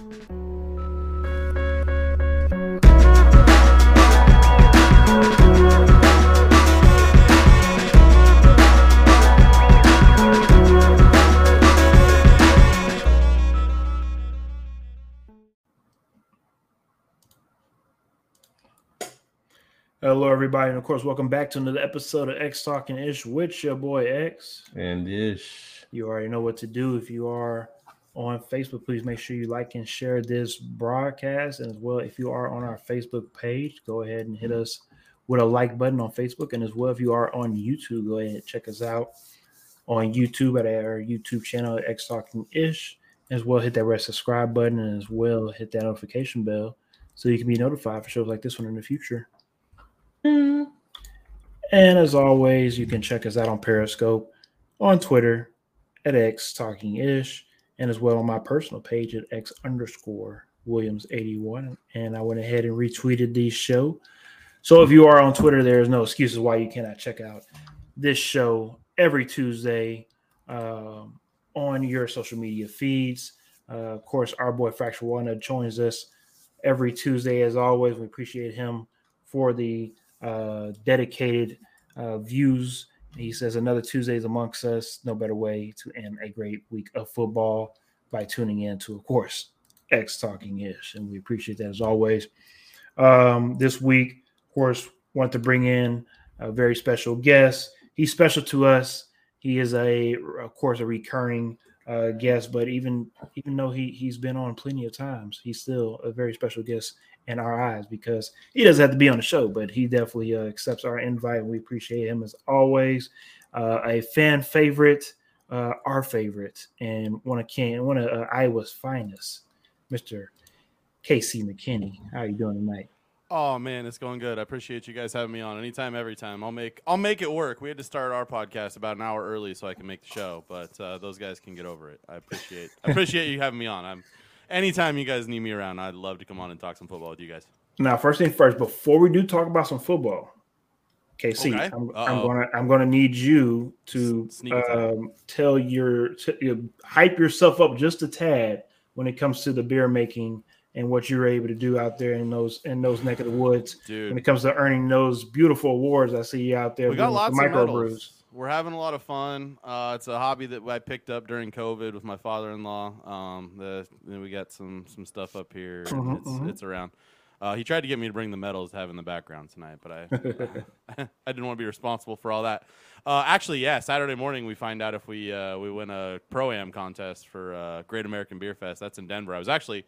Hello, everybody, and of course, welcome back to another episode of X Talking Ish with your boy X. And Ish. You already know what to do. If you are on Facebook, please make sure you like and share this broadcast. And as well, if you are on our Facebook page, go ahead and hit us with a like button on Facebook. And as well, if you are on YouTube, go ahead and check us out on YouTube at our YouTube channel, X Talking Ish. As well, hit that red subscribe button and as well hit that notification bell so you can be notified for shows like this one in the future. Mm-hmm. And as always, you can check us out on Periscope, on Twitter at X Talking Ish, and as well on my personal page at X underscore Williams81. And I went ahead and retweeted the show. So if you are on Twitter, there's no excuses why you cannot check out this show every Tuesday um, on your social media feeds. Uh, of course, our boy Fracture One joins us every Tuesday as always. We appreciate him for the uh, dedicated uh, views. He says another Tuesdays amongst us. No better way to end a great week of football by tuning in to, of course, X Talking Ish, and we appreciate that as always. Um, this week, of course, want to bring in a very special guest. He's special to us. He is a, of course, a recurring uh, guest, but even even though he he's been on plenty of times, he's still a very special guest in our eyes because he doesn't have to be on the show, but he definitely uh, accepts our invite. And we appreciate him as always. Uh, a fan favorite, uh, our favorite, and one of Ken, one of uh, Iowa's finest, Mr. Casey McKinney. How are you doing tonight? Oh man, it's going good. I appreciate you guys having me on. Anytime, every time. I'll make I'll make it work. We had to start our podcast about an hour early so I can make the show, but uh, those guys can get over it. I appreciate I appreciate you having me on. I'm anytime you guys need me around, I'd love to come on and talk some football with you guys. Now, first thing first, before we do talk about some football, KC, Okay. I'm, I'm gonna I'm gonna need you to S- sneak attack. um, tell your t- you hype yourself up just a tad when it comes to the beer making and what you're able to do out there in those in those neck of the woods Dude. when it comes to earning those beautiful awards. I see you out there. we got lots the of microbrews. medals. We're having a lot of fun. Uh, it's a hobby that I picked up during COVID with my father-in-law. Um, the, then we got some some stuff up here. Mhm, it's mhm. it's around. Uh, he tried to get me to bring the medals to have in the background tonight, but I I didn't want to be responsible for all that. Uh, actually, yeah, Saturday morning we find out if we uh, we win a pro am contest for uh, Great American Beer Fest. That's in Denver. I was actually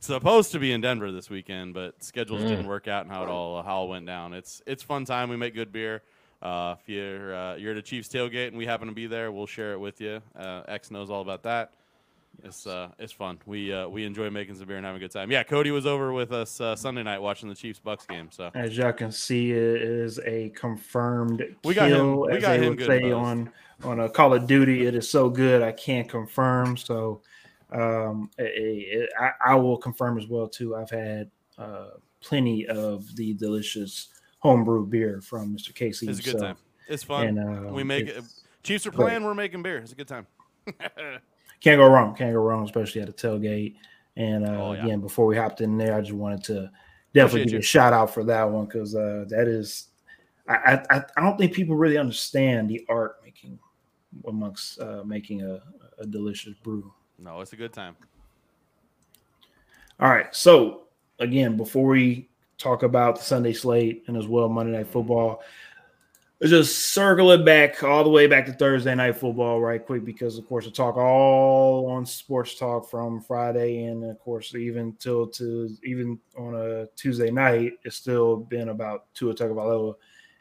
supposed to be in Denver this weekend, but schedules didn't work out and how it all how it went down. It's it's fun time. We make good beer. Uh, if you're uh, you're at a Chiefs tailgate and we happen to be there, we'll share it with you. Uh, X knows all about that. It's uh, it's fun. We uh, we enjoy making some beer and having a good time. Yeah, Cody was over with us uh, Sunday night watching the Chiefs Bucks game. So As y'all can see, it is a confirmed We got him- kill, we as got they him would good say on on a Call of Duty. It is so good, I can't confirm. So um, it- it- I, I will confirm as well too. I've had uh, plenty of the delicious homebrew beer from Mr. Casey. it's a good himself. time. It's fun. And, uh, we make it. Chiefs are great. playing. We're making beer. It's a good time. Can't go wrong. Can't go wrong, especially at a tailgate. And uh, Oh, yeah. again, before we hopped in there, I just wanted to definitely Appreciate give you a shout out for that one because uh, that is, I, I I don't think people really understand the art making amongst uh, making a, a delicious brew. no, it's a good time. All right, so again, before we talk about the Sunday slate and as well Monday Night Football, let's just circle it back all the way back to Thursday Night Football right quick because of course we talk all on sports talk from Friday and of course even till to even on a Tuesday night, it's still been about Tua Tagovailoa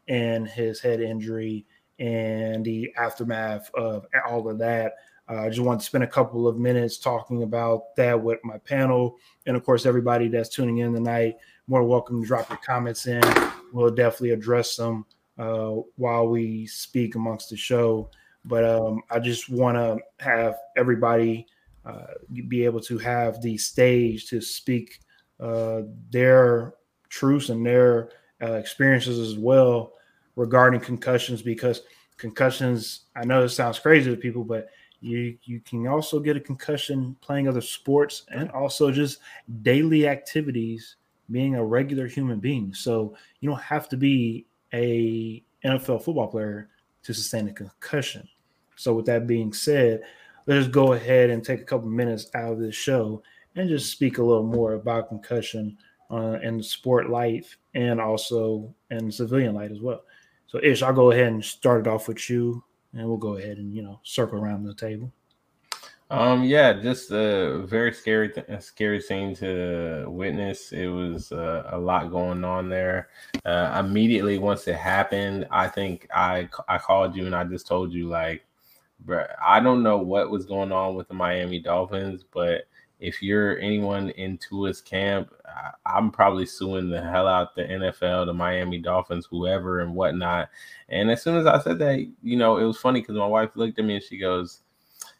and his head injury and the aftermath of all of that. Uh, I just want to spend a couple of minutes talking about that with my panel. And of course, everybody that's tuning in tonight, more welcome to drop your comments in. We'll definitely address them uh, while we speak amongst the show. But um, I just want to have everybody uh, be able to have the stage to speak uh, their truths and their uh, experiences as well regarding concussions because concussions, I know it sounds crazy to people, but You you can also get a concussion playing other sports and also just daily activities being a regular human being. So you don't have to be a NFL football player to sustain a concussion. So with that being said, let's go ahead and take a couple minutes out of this show and just speak a little more about concussion uh, in sport life and also in civilian life as well. So Ish, I'll go ahead and start it off with you, and we'll go ahead and you know circle around the table. Um, yeah, just a very scary, th- scary scene to witness. It was uh, a lot going on there. Uh, immediately once it happened, I think I I called you and I just told you like, bro, I don't know what was going on with the Miami Dolphins, but if you're anyone in Tua's camp, I'm probably suing the hell out the NFL, the Miami Dolphins, whoever, and whatnot. And as soon as I said that, you know, it was funny because my wife looked at me and she goes,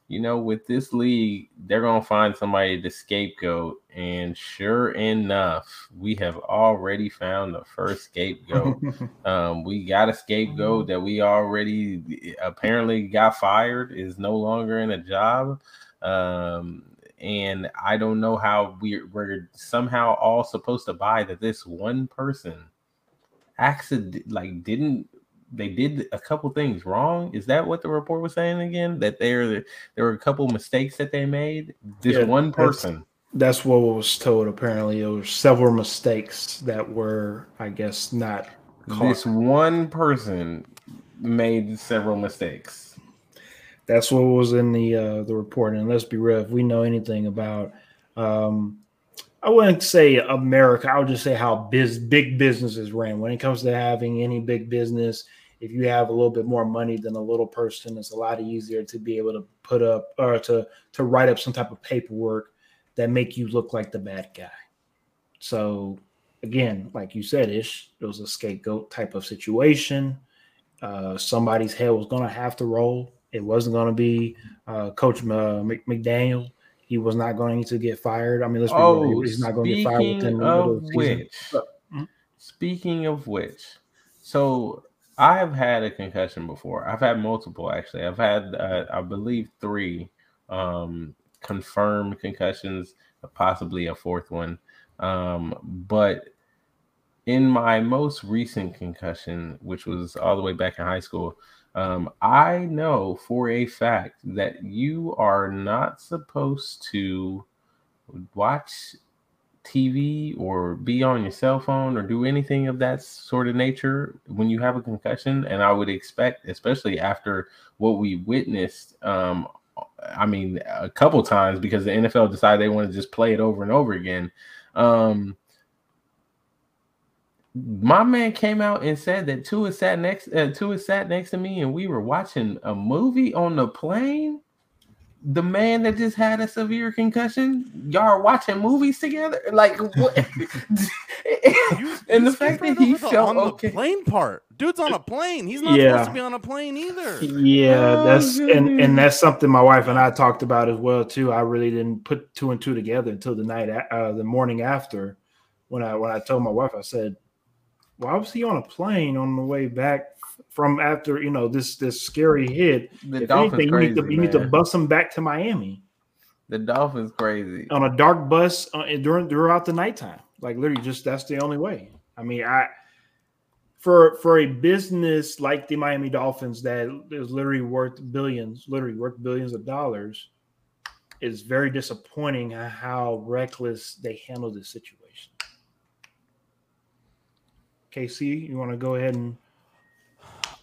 you know, with this league, they're gonna find somebody to scapegoat. And sure enough, we have already found the first scapegoat. um, we got a scapegoat that we already apparently got fired, is no longer in a job. Um, and I don't know how we're, we're somehow all supposed to buy that this one person accident like didn't they did a couple things wrong. Is that what the report was saying again? That there there were a couple mistakes that they made. This yeah, one person. That's, that's what was told. Apparently, there were several mistakes that were, I guess, not. Caught. This one person made several mistakes. That's what was in the uh, the report. And let's be real, if we know anything about, um, I wouldn't say America. I would just say how biz, big businesses ran. When it comes to having any big business, if you have a little bit more money than a little person, it's a lot easier to be able to put up or to to write up some type of paperwork that make you look like the bad guy. So again, like you said, ish, it was a scapegoat type of situation. Uh, somebody's head was going to have to roll. It wasn't going to be uh, Coach uh, McDaniel. He was not going to get fired. I mean, let's be oh, real. He's not going to get fired within the of which, mm-hmm. Speaking of which, so I have had a concussion before. I've had multiple actually. I've had, uh, I believe, three um, confirmed concussions, possibly a fourth one. Um, but in my most recent concussion, which was all the way back in high school, um, I know for a fact that you are not supposed to watch TV or be on your cell phone or do anything of that sort of nature when you have a concussion. And I would expect, especially after what we witnessed, um, I mean, a couple times because the NFL decided they want to just play it over and over again. Um, my man came out and said that Tua sat next uh, Tua sat next to me and we were watching a movie on the plane. The man that just had a severe concussion, y'all are watching movies together, like what? and the fact that he felt okay. plane part, dude's on a plane. He's not yeah. supposed to be on a plane either. Yeah, that's and and that's something my wife and I talked about as well too. I really didn't put two and two together until the night, uh, the morning after, when I when I told my wife, I said why was he on a plane on the way back from after you know this this scary hit? The if Dolphins anything, crazy, you, need to, you need to bus him back to Miami. The Dolphins crazy on a dark bus uh, during throughout the nighttime. Like literally, just that's the only way. I mean, I for for a business like the Miami Dolphins that is literally worth billions, literally worth billions of dollars, is very disappointing how reckless they handle this situation. KC, you want to go ahead and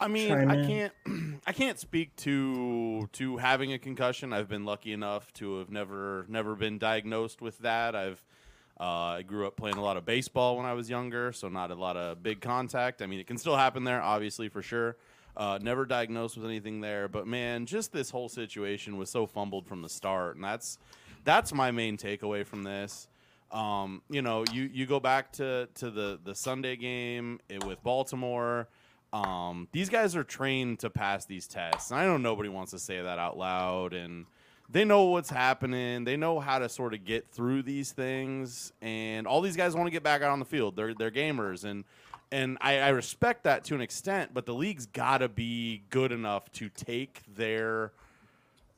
I mean, I can't I can't speak to to having a concussion. I've been lucky enough to have never never been diagnosed with that. I've uh, I grew up playing a lot of baseball when I was younger, so not a lot of big contact. I mean, it can still happen there, obviously for sure. Uh, never diagnosed with anything there, but man, just this whole situation was so fumbled from the start, and that's that's my main takeaway from this. Um, you know, you, you go back to, to the, the Sunday game with Baltimore. Um, these guys are trained to pass these tests. And I know nobody wants to say that out loud. And they know what's happening. They know how to sort of get through these things. And all these guys want to get back out on the field. They're, they're gamers. And, and I, I respect that to an extent. But the league's got to be good enough to take their –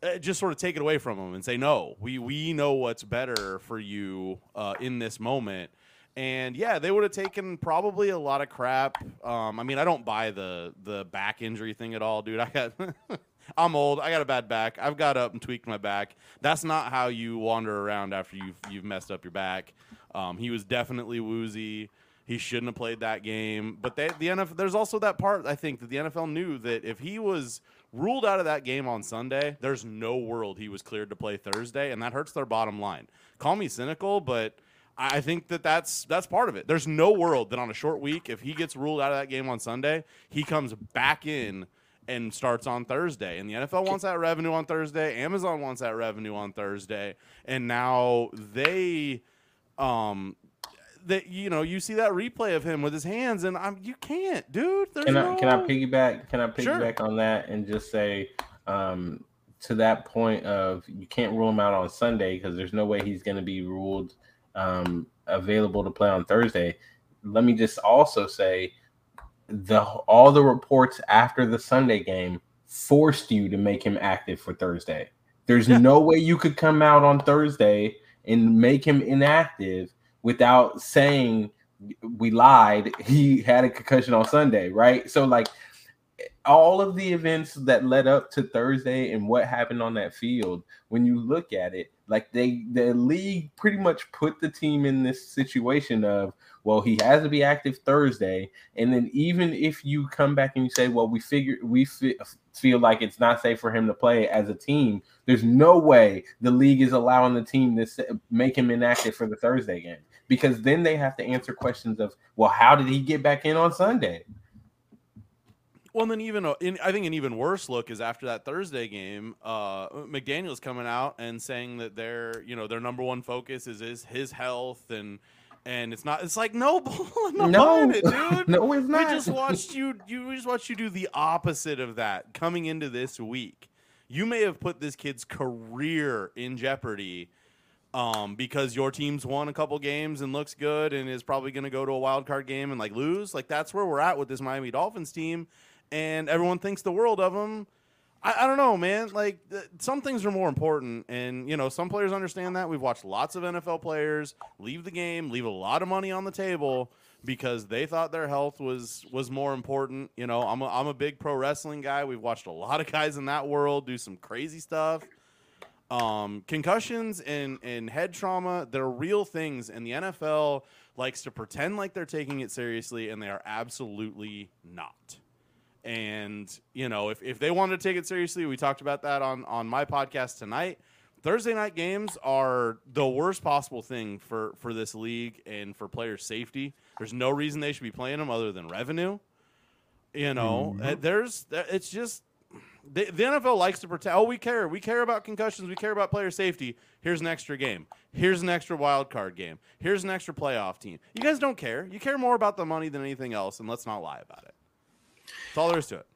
uh, just sort of take it away from them and say, no, we we know what's better for you uh, in this moment. And yeah, they would have taken probably a lot of crap. Um, I mean, I don't buy the the back injury thing at all, dude. I got. I'm old. I got a bad back. I've got up and tweaked my back. That's not how you wander around after you've you've messed up your back. Um, he was definitely woozy. He shouldn't have played that game. But they, the NFL, there's also that part I think that the NFL knew that if he was ruled out of that game on Sunday, there's no world he was cleared to play Thursday, and that hurts their bottom line. Call me cynical, but I think that that's that's part of it. There's no world that on a short week, if he gets ruled out of that game on Sunday, he comes back in and starts on Thursday. And the NFL wants that revenue on Thursday. Amazon wants that revenue on Thursday, and now they um that you know you see that replay of him with his hands, and I'm you can't, dude. There's Can I no... can I piggyback? Can I Sure. piggyback on that and just say, um, to that point of you can't rule him out on Sunday because there's no way he's going to be ruled um, available to play on Thursday. Let me just also say, the all the reports after the Sunday game forced you to make him active for Thursday. There's Yeah. no way you could come out on Thursday and make him inactive without saying we lied. He had a concussion on Sunday, right? So like all of the events that led up to Thursday and what happened on that field, when you look at it, like they the league pretty much put the team in this situation of well, he has to be active Thursday, and then even if you come back and you say, well, we figure we fe- feel like it's not safe for him to play as a team, there's no way the league is allowing the team to make him inactive for the Thursday game because then they have to answer questions of well, how did he get back in on Sunday? Well, and then even a- in, I think an even worse look is after that Thursday game, uh, McDaniel's coming out and saying that their you know their number one focus is his his health and and it's not. It's like no, I'm not No. it, dude. no, it's not. we just watched you. You we just watched you do the opposite of that coming into this week. You may have put this kid's career in jeopardy um, because your team's won a couple games and looks good and is probably going to go to a wild card game and like lose. Like that's where we're at with this Miami Dolphins team, and everyone thinks the world of them. I, I don't know, man. Like th- some things are more important, and you know some players understand that. We've watched lots of NFL players leave the game, leave a lot of money on the table because they thought their health was was more important. You know, I'm a, I'm a big pro wrestling guy. We've watched a lot of guys in that world do some crazy stuff. Um, concussions and, and head trauma, they're real things, and the NFL likes to pretend like they're taking it seriously, and they are absolutely not. And, you know, if, if they wanted to take it seriously, we talked about that on, on my podcast tonight. Thursday night games are the worst possible thing for, for this league and for player safety. There's no reason they should be playing them other than revenue. You know, uh, there's it's just the, the NFL likes to pretend. Oh, we care. We care about concussions. We care about player safety. Here's an extra game. Here's an extra wild card game. Here's an extra playoff team. You guys don't care. You care more about the money than anything else, and let's not lie about it. That's all there is to it.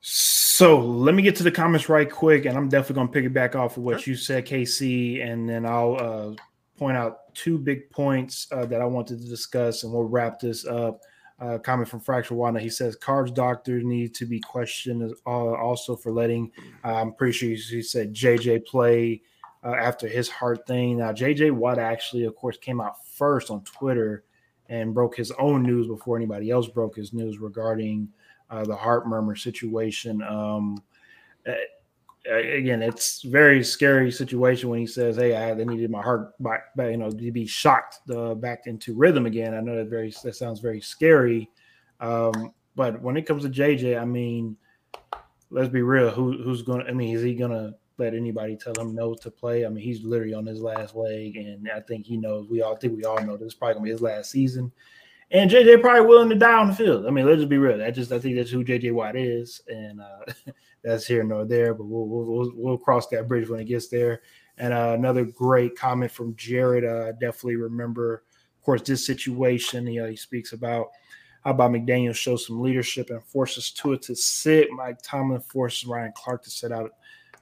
So let me get to the comments right quick, and I'm definitely going to piggyback off of what you said, KC, and then I'll uh, point out two big points uh, that I wanted to discuss, and we'll wrap this up. Uh, comment from Fracture Wanda. He says Cards doctor need to be questioned uh, also for letting. Uh, I'm pretty sure he he said JJ play uh, after his heart thing. Now JJ Watt actually, of course, came out first on Twitter and broke his own news before anybody else broke his news regarding uh, the heart murmur situation. Um, again, it's very scary situation when he says, "Hey, I needed my heart back, back you know, to be shocked uh, back into rhythm again." I know that very that sounds very scary, um, but when it comes to JJ, I mean, let's be real. Who who's to I mean, is he going to let anybody tell him no to play? I mean, he's literally on his last leg, and I think he knows. We all think we all know this is probably going to be his last season. And JJ probably willing to die on the field. I mean, let's just be real. I just I think that's who JJ Watt is, and uh, that's here nor there. But we'll, we'll we'll we'll cross that bridge when it gets there. And uh, another great comment from Jared. Uh, definitely remember, of course, this situation. You know, he speaks about how about McDaniel shows some leadership and forces Tua to sit. Mike Tomlin forces Ryan Clark to sit out.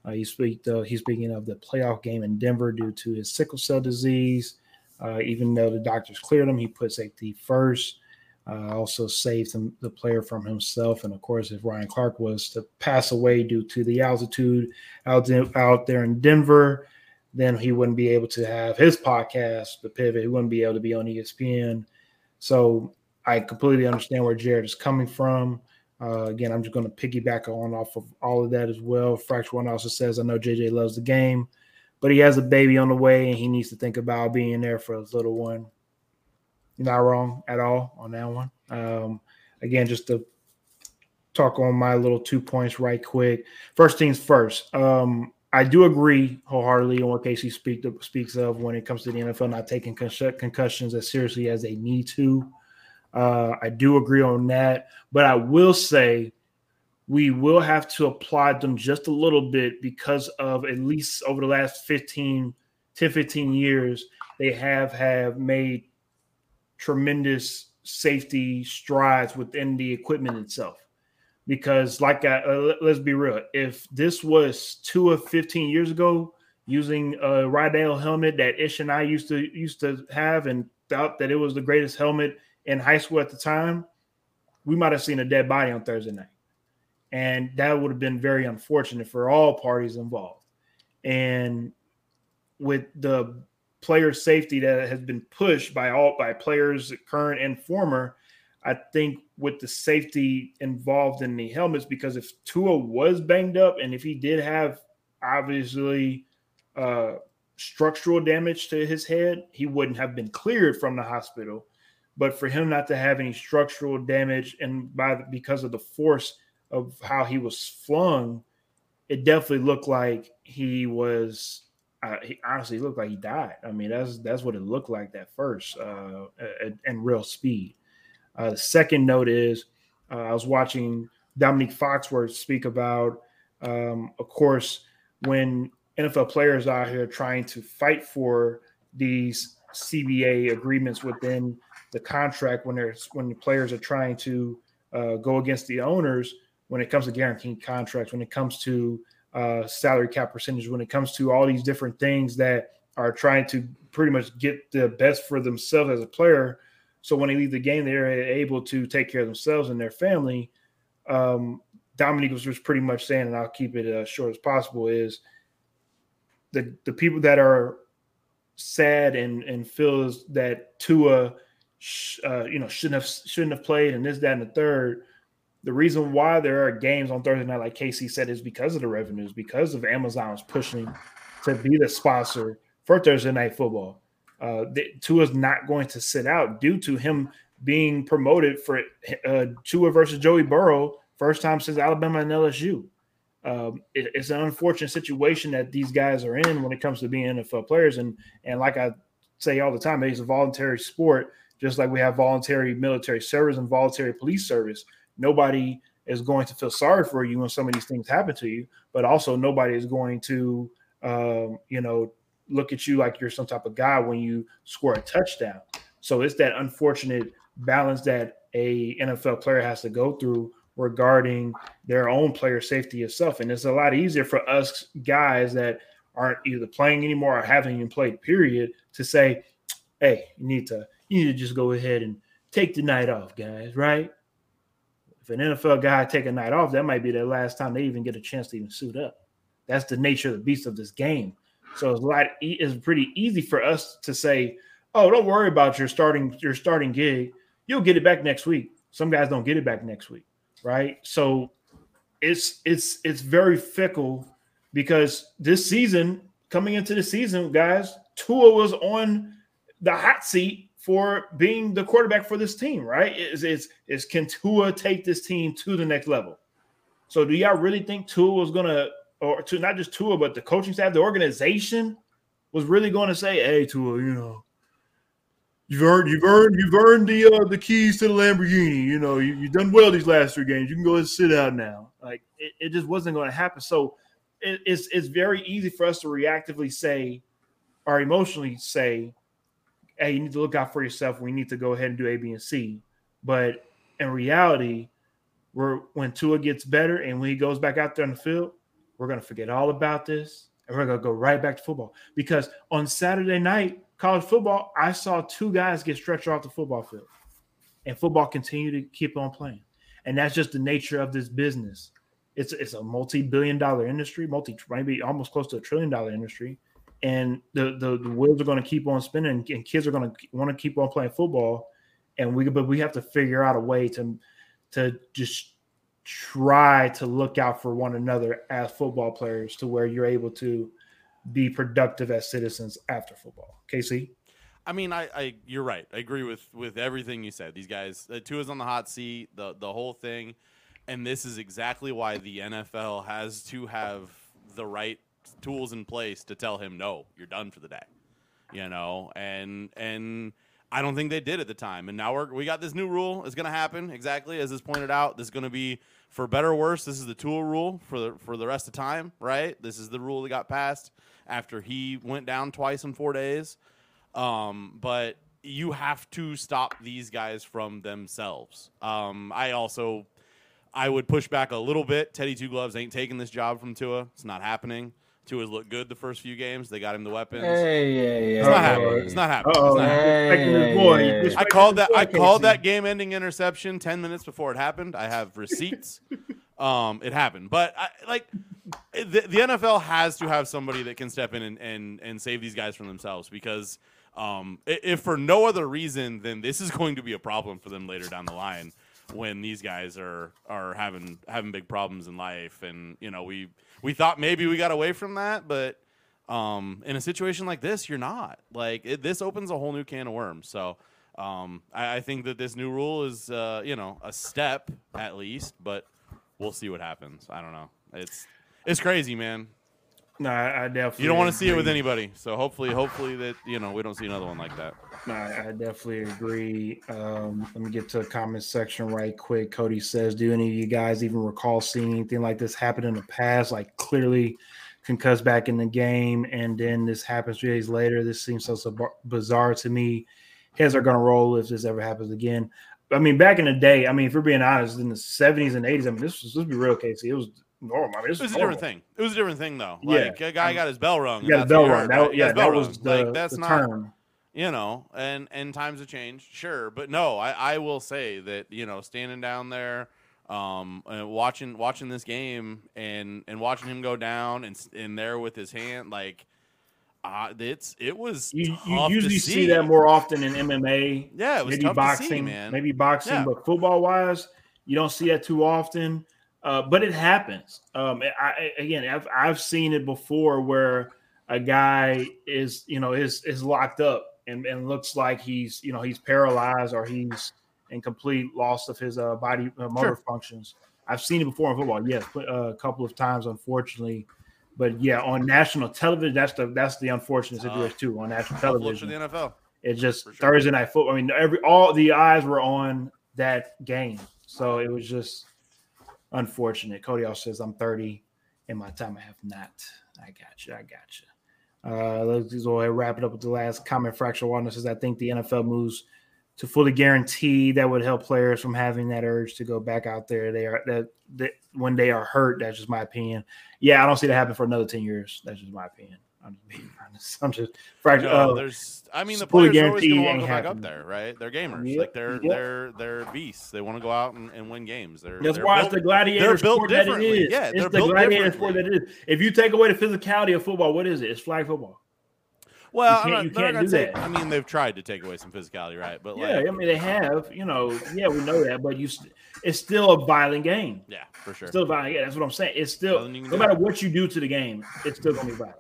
Uh, he speak uh, he's speaking of the playoff game in Denver due to his sickle cell disease. Uh, even though the doctors cleared him, he put safety first. uh, also saved him, the player from himself. And of course, if Ryan Clark was to pass away due to the altitude out, out there in Denver, then he wouldn't be able to have his podcast, The Pivot. He wouldn't be able to be on ESPN. So I completely understand where Jared is coming from. Uh, again, I'm just going to piggyback on off of all of that as well. Fracture One also says, I know JJ loves the game, but he has a baby on the way and he needs to think about being there for his little one. You're not wrong at all on that one. Um, again, just to talk on my little two points right quick. First things first. Um, I do agree wholeheartedly on what Casey speak, speaks of when it comes to the NFL not taking concussions as seriously as they need to. Uh, I do agree on that, but I will say we will have to apply them just a little bit because of at least over the last 15, 10, 15 years, they have have made tremendous safety strides within the equipment itself. Because, like, I, uh, let's be real, if this was two or 15 years ago, using a Riddell helmet that Ish and I used to used to have, and thought that it was the greatest helmet in high school at the time, we might have seen a dead body on Thursday night. And that would have been very unfortunate for all parties involved. And with the player safety that has been pushed by all by players current and former, I think with the safety involved in the helmets, because if Tua was banged up and if he did have obviously uh, structural damage to his head, he wouldn't have been cleared from the hospital. But for him not to have any structural damage and by the, because of the force of how he was flung, it definitely looked like he was. Uh, he honestly looked like he died. I mean, that's that's what it looked like at first, uh, and real speed. Uh, the second note is uh, I was watching Dominique Foxworth speak about, um, of course, when NFL players out here trying to fight for these CBA agreements within the contract when there's when the players are trying to uh, go against the owners when it comes to guaranteed contracts, when it comes to uh, salary cap percentage, when it comes to all these different things that are trying to pretty much get the best for themselves as a player. So when they leave the game, they're able to take care of themselves and their family. Um, Dominique was just pretty much saying, and I'll keep it as short as possible, is the the people that are sad and and feels that Tua uh, you know, shouldn't have shouldn't have played and this, that, and the third. The reason why there are games on Thursday night, like Casey said, is because of the revenues, because of Amazon's pushing to be the sponsor for Thursday night football. Uh, Tua is not going to sit out due to him being promoted for uh, Tua versus Joey Burrow, first time since Alabama and LSU. Um, it, it's an unfortunate situation that these guys are in when it comes to being NFL players, and and like I say all the time, it's a voluntary sport just like we have voluntary military service and voluntary police service. Nobody is going to feel sorry for you when some of these things happen to you, but also nobody is going to, um, you know, look at you like you're some type of guy when you score a touchdown. So it's that unfortunate balance that a NFL player has to go through regarding their own player safety itself. And it's a lot easier for us guys that aren't either playing anymore or haven't even played, period, to say, hey, you need to you need to just go ahead and take the night off, guys, right? If an NFL guy take a night off, that might be their last time they even get a chance to even suit up. That's the nature of the beast of this game. So it's a lot. It's pretty easy for us to say, "Oh, don't worry about your starting your starting gig. You'll get it back next week." Some guys don't get it back next week, right? So it's it's it's very fickle because this season, coming into the season, guys, Tua was on the hot seat for being the quarterback for this team, right? Is is is can Tua take this team to the next level? So do y'all really think Tua was gonna or to not just Tua, but the coaching staff, the organization was really to say, "Hey, Tua, you know, you've earned, you've earned, you've earned the uh, the keys to the Lamborghini. You know, you, have done well these last three games. You can go and sit out now." Like it, it just wasn't to happen. So it, it's it's very easy for us to reactively say, or emotionally say, hey, you need to look out for yourself. We need to go ahead and do A, B, and C. But in reality, we're when Tua gets better and when he goes back out there on the field, we're gonna forget all about this and we're gonna go right back to football. Because on Saturday night, college football, I saw two guys get stretched off the football field. and football continue to keep on playing. And that's just the nature of this business. It's it's a multi-billion dollar industry, multi maybe almost close to a trillion dollar industry. And the, the, the wheels are going to keep on spinning and kids are going to want to keep on playing football. And we but we have to figure out a way to to just try to look out for one another as football players to where you're able to be productive as citizens after football. Casey? I mean, I, I, you're right. I agree with with everything you said. These guys, uh, Tua's on the hot seat, the the whole thing, and this is exactly why the NFL has to have the right tools in place to tell him, no, you're done for the day, you know, and and I don't think they did at the time, and now we're we got this new rule. It's going to happen exactly as is pointed out. This is going to be for better or worse. This is the tool rule for the for the rest of time, right? This is the rule that got passed after he went down twice in four days. Um, but you have to stop these guys from themselves. Um, I also I would push back a little bit. Teddy Two Gloves ain't taking this job from Tua. It's not happening. Tua's looked good the first few games. They got him the weapons. Hey, yeah, yeah. It's not happening. It's not happening. It's not happening. Hey, boy. hey, You hey. I called that. I called that game-ending interception ten minutes before it happened. I have receipts. um, it happened, but I, like the, the NFL has to have somebody that can step in and, and and save these guys from themselves because um, if for no other reason, then this is going to be a problem for them later down the line when these guys are are having having big problems in life. And you know, we we thought maybe we got away from that, but um, in a situation like this, you're not. Like it, this opens a whole new can of worms. So um, I, I think that this new rule is, uh, you know, a step at least, but we'll see what happens. I don't know. It's it's crazy, man. No, I I definitely. You don't want to see it with anybody. So hopefully, hopefully that you know we don't see another one like that. No, I I definitely agree. Um, let me get to the comment section right quick. Cody says, "Do any of you guys even recall seeing anything like this happen in the past? Like clearly concussed back in the game, and then this happens three days later. This seems so, so bizarre to me. Heads are going to roll if this ever happens again. I mean, back in the day, I mean, if we're being honest, in the seventies and eighties, I mean, this was let's be real, Casey. It was normal. I mean, It was a different thing. It was a different thing, though. Yeah. Like a guy got his bell rung. Got a bell that's what run. he That, yeah, that was rung. the, like that's the not term. you know, and and times have changed, sure, but no, I, I will say that you know, standing down there, um, and watching watching this game and and watching him go down and and there with his hand, like, uh, it's it was You, you usually see. that more often in MMA. Yeah, it was maybe boxing, see, man. maybe boxing, Yeah. but football wise, you don't see that too often. Uh, but it happens. Um, I, I, again, I've I've seen it before where a guy is you know is is locked up and, and looks like he's you know he's paralyzed or he's in complete loss of his uh, body uh, motor Sure. functions. I've seen it before in football, yes, uh, a couple of times, unfortunately. But yeah, on national television, that's the that's the unfortunate Tough. situation too. On national Tough for television, the NFL. it just sure. Thursday night football. I mean, every all the eyes were on that game, so it was just unfortunate. Cody also says, "I'm 30, in my time I have not." I got you. I got you. Uh, let's just go ahead and wrap it up with the last comment. Fractional Wellness says, "I think the NFL moves to fully guarantee that would help players from having that urge to go back out there. They are that, that when they are hurt. That's just my opinion. Yeah, I don't see that happen for another 10 years. That's just my opinion. I'm just being honest. I'm just fractional. No, uh, there's. I mean, the players are always going to want to go back up there, right? They're gamers. Yep, Like they're yep. they're they're beasts. They want to go out and, and win games. They're That's they're why built- it's the gladiator they're built sport that it is. Yeah, it's the gladiator sport that it is. If you take away the physicality of football, what is it? It's flag football. Well, You can't- not, you can't do take- that. I mean, they've tried to take away some physicality, right? But Yeah, like, I mean they have. You know, yeah, we know that, but you, st- it's still a violent game. yeah, for sure. Still violent. Yeah, that's what I'm saying. It's still Nothing you can no matter what you do to the game, it's still gonna be violent.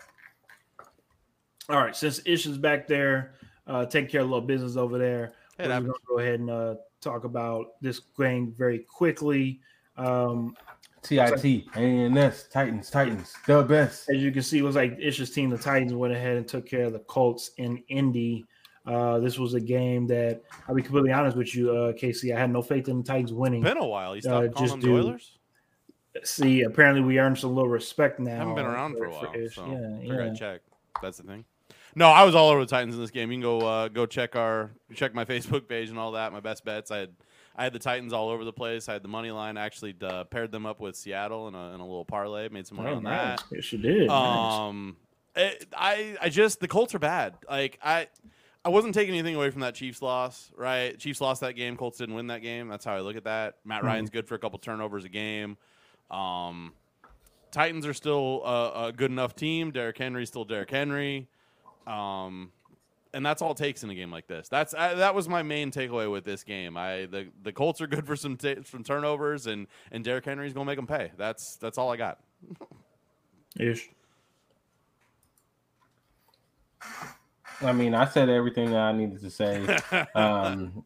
All right, since Ish is back there, uh, taking care of a little business over there, Hey, it we're gonna go ahead and uh, talk about this game very quickly. Um, TIT, ANS, Titans, Titans, the best. as you can see, it was like Ish's team, the Titans, went ahead and took care of the Colts in Indy. Uh, this was a game that I'll be completely honest with you, uh, Casey. I had no faith in the Titans winning. It's Been a while. You stopped Uh, calling just them the Oilers. See, apparently we earned some little respect now. I haven't been around for a while, Ish. so yeah, figured yeah. I'd check. That's the thing. No, I was all over the Titans in this game. You can go uh, go check our check my Facebook page and all that. My best bets. I had I had the Titans all over the place. I had the money line. I actually uh, paired them up with Seattle in a, in a little parlay. Made some money Oh, on nice. that. Yes, you did. Nice. Um, it, I I just the Colts are bad. Like I, I wasn't taking anything away from that Chiefs loss, right? Chiefs lost that game. Colts didn't win that game. That's how I look at that. Matt Mhm. Ryan's good for a couple turnovers a game. Um, Titans are still a, a good enough team. Derrick Henry's still Derrick Henry. Um, and that's all it takes in a game like this. That's I, that was my main takeaway with this game. I the, the Colts are good for some ta some turnovers, and and Derrick Henry's gonna make them pay. That's that's all I got. Ish. I mean, I said everything that I needed to say. um,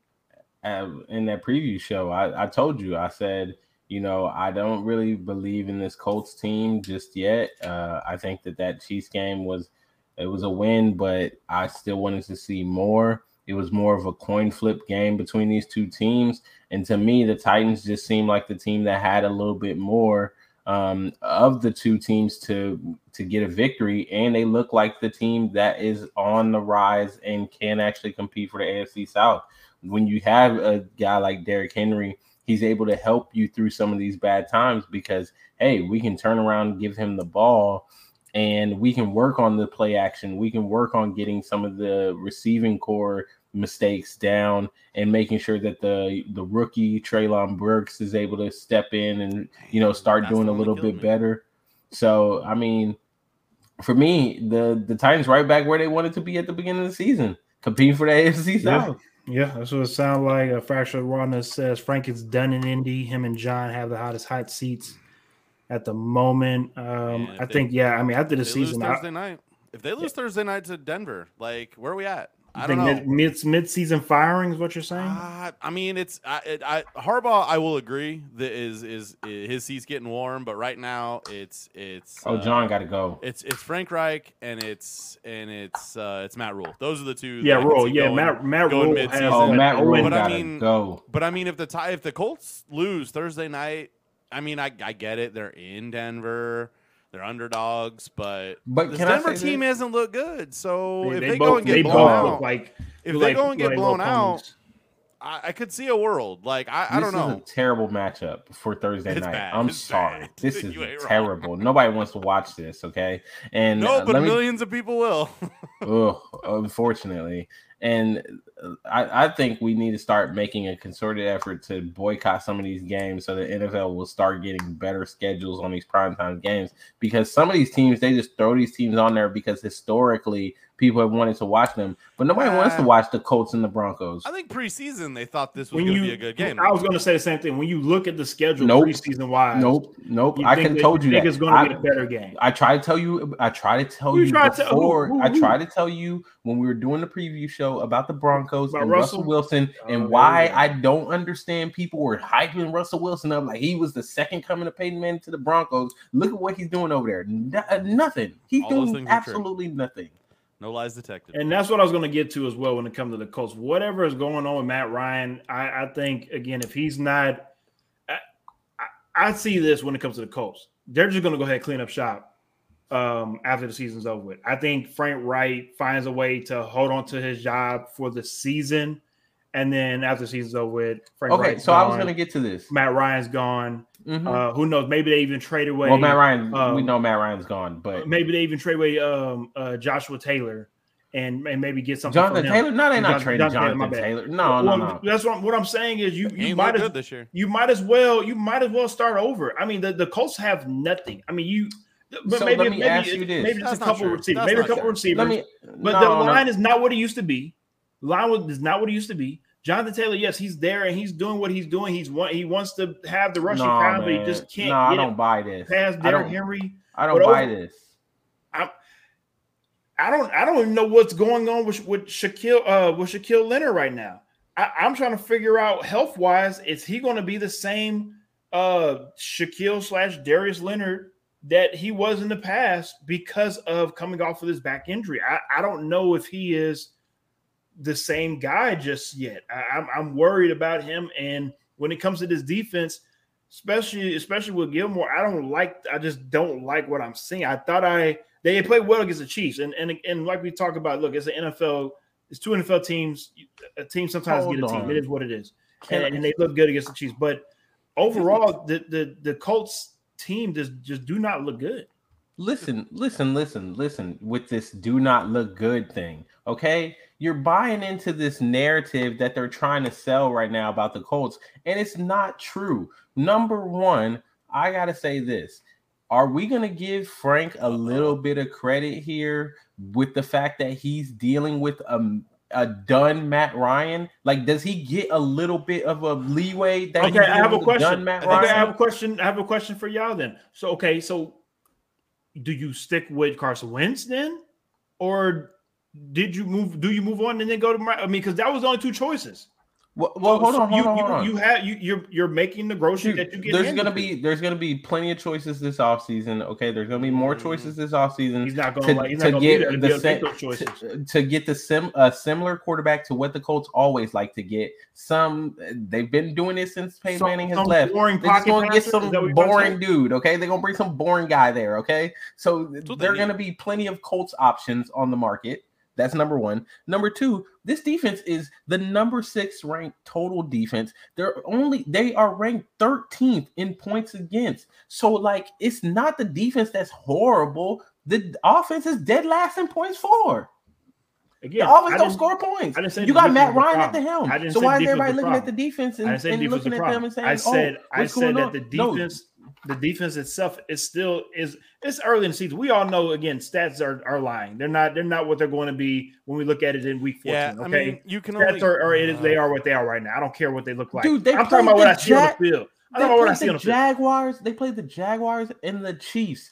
uh, in that preview show, I, I told you, I said, you know, I don't really believe in this Colts team just yet. Uh, I think that that Chiefs game was it was a win, but I still wanted to see more. It was more of a coin flip game between these two teams, and to me, the Titans just seemed like the team that had a little bit more um, of the two teams to to get a victory, and they look like the team that is on the rise and can actually compete for the AFC South. When you have a guy like Derrick Henry, he's able to help you through some of these bad times because hey, we can turn around give him the ball. And we can work on the play action. We can work on getting some of the receiving corps mistakes down and making sure that the the rookie Treylon Burks is able to step in and you know start That's doing a little bit me. better. So I mean, for me, the the Titans right back where they wanted to be at the beginning of the season, competing for the AFC Yeah. South. Yeah, that's what it sounds like. A fractured rawness says Frank is done in Indy. Him and John have the hottest hot seats at the moment. Um, I they- think, yeah. I mean, after the If they lose season, I, night. If they lose Thursday night to Denver, like where are we at? I I don't think know. mid, mid mid season firing is what you're saying. Uh, I mean, it's I, it, I Harbaugh. I will agree that is is his seat's getting warm, but right now it's it's Oh, uh, John got to go. It's it's Frank Reich and it's and it's uh, it's Matt Rhule. Those are the two. yeah, that Rhule. Yeah, going- Matt Matt Rhule has Oh, Matt Rhule but I got to mean- go. But I mean, if the tie, if the Colts lose Thursday night, I mean, I I get it. They're in Denver. They're underdogs, but But this can Denver team this? hasn't looked good. So if they they, both, go and get blown out, like if they like- go and get blown out. I, I could see a world. Like I, I don't is know. a terrible matchup for Thursday It's night. bad. I'm It's sorry. bad. This is wrong. terrible. Nobody wants to watch this. Okay, and No, uh, but me- millions of people will. Ugh, unfortunately. And uh, I, I think we need to start making a concerted effort to boycott some of these games so the NFL will start getting better schedules on these primetime games. Because some of these teams, they just throw these teams on there because historically people have wanted to watch them. But nobody wants to Uh, watch the Colts and the Broncos. I think preseason they thought this was going to be a good game. I was going to say the same thing. When you look at the schedule Nope. preseason wise, Nope, nope. you I think can that- told you think that. it's going to be a better game. I try to tell you. I try to tell You you tried to- who- before. who- I who? try to tell you when we were doing the preview show about the Broncos About and Russell? Russell, Wilson Oh, and why you go. I don't understand people were hyping Russell Wilson up like he was the second coming of Peyton Manning to the Broncos. Look at what he's doing over there. No- uh, nothing. He's All doing things are true. absolutely nothing. No lies detected. And that's what I was going to get to as well when it comes to the Colts. Whatever is going on with Matt Ryan, I, I think again, if he's not, I, I, I see this when it comes to the Colts. They're just going to go ahead and clean up shop um, after the season's over with. I think Frank Reich finds a way to hold on to his job for the season, and then after the season's over with, Frank Reich, Okay, Reich's so I was going to get to this. Matt Ryan's gone. Mhm. Uh, who knows? Maybe they even trade away. well, Matt Ryan, we um, know Matt Ryan's gone, but maybe they even trade away um, uh, Joshua Taylor and, and maybe get something. Jonathan from him. Taylor. No, they're not Jonathan- trading Jonathan Taylor, Jonathan bad. Taylor. No, no, Well, no. That's what what I'm saying is you you might as good this year. you might as well you might as well start over. I mean the, the Colts have nothing. I mean you. But So maybe let me maybe, ask you this. maybe just That's a couple true. receivers, That's maybe a couple true. receivers. Me. but no, the no. line is not what it used to be. Line was, is not what it used to be. Jonathan Taylor, yes, he's there and he's doing what he's doing. He's want he wants to have the rushing No, but he just can't No, I don't buy this. past I Derrick don't. Henry. I don't But buy over- this. I don't I don't even know what's going on with with Shaquille uh with Shaquille Leonard right now. I, I'm trying to figure out health wise, is he going to be the same uh Shaquille slash Darius Leonard that he was in the past because of coming off of this back injury? I, I don't know if he is the same guy just yet. I, I'm I'm worried about him, and when it comes to this defense, especially especially with Gilmore, I don't like. I just don't like what I'm seeing. I thought I they played well against the Chiefs, and and and like we talk about, look, it's an NFL. It's two NFL teams. A team sometimes Hold get a team. It is what it is, and, and they look good against the Chiefs. But overall, the the the Colts team just just do not look good. Listen, listen, listen, listen with this do not look good thing. Okay. You're buying into this narrative that they're trying to sell right now about the Colts, and it's not true. Number one, I got to say this. Are we going to give Frank a little bit of credit here with the fact that he's dealing with a, a done Matt Ryan? Like, does he get a little bit of a leeway? That Okay, I have a question. Done Matt Okay, I Ryan? have a question. I have a question for y'all then. So, okay, so do you stick with Carson Wentz then, or did you move? Do you move on and then go to? I mean, because that was only two choices. Well, well, hold on, hold you, on, you, hold on. You have you you're you're making the grocery Dude, that you get. there's gonna to you. be there's gonna be plenty of choices this offseason. Okay, there's gonna be more Mm. choices this offseason He's not to, going to. He's not to going to be get there to the able to same choices. to, to get the sim a similar quarterback to what the Colts always like to get. Some they've been doing this since Peyton Some- Manning has some left. boring They're just gonna get some that what you're trying to boring dude. Okay, they're gonna bring some boring guy there. Okay, so what there are gonna be plenty of Colts options on the market. That's number one. Number two, this defense is the number six ranked total defense. They're only they are ranked 13th in points against. So like it's not the defense that's horrible. The offense is dead last in points for. Again, the offense don't score points. I didn't say you got Matt Ryan at the helm. I didn't So why is everybody looking at the defense and, and looking at them and saying, I oh, said "Oh, I said that on?" the defense the defense itself is still is it's early in the season. We all know again stats are, are lying. They're not they're not what they're going to be when we look at it in week 14. Yeah, okay. I mean, you can only. stats are, are it is, they are what they are right now. I don't care what they look like. Dude, they I'm talking about what I see on the field. I don't know what I played see on the the field. Jaguars. They played the Jaguars and the Chiefs.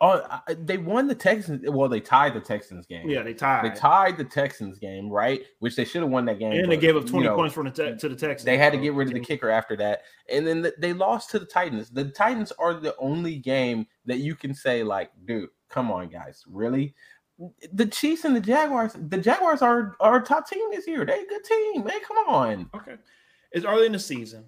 Uh, uh, they won the Texans. Well, they tied the Texans game. Yeah, they tied. They tied the Texans game, right? Which they should have won that game. and they gave up you 20 know, points from the te- to the Texans. They had to get rid of the kicker after that, and then th- they lost to the Titans. The Titans are the only game that you can say, like, dude, come on, guys, really? The Chiefs and the Jaguars. The Jaguars are are a top team this year. They a good team, man. Come on. Okay. It's early in the season.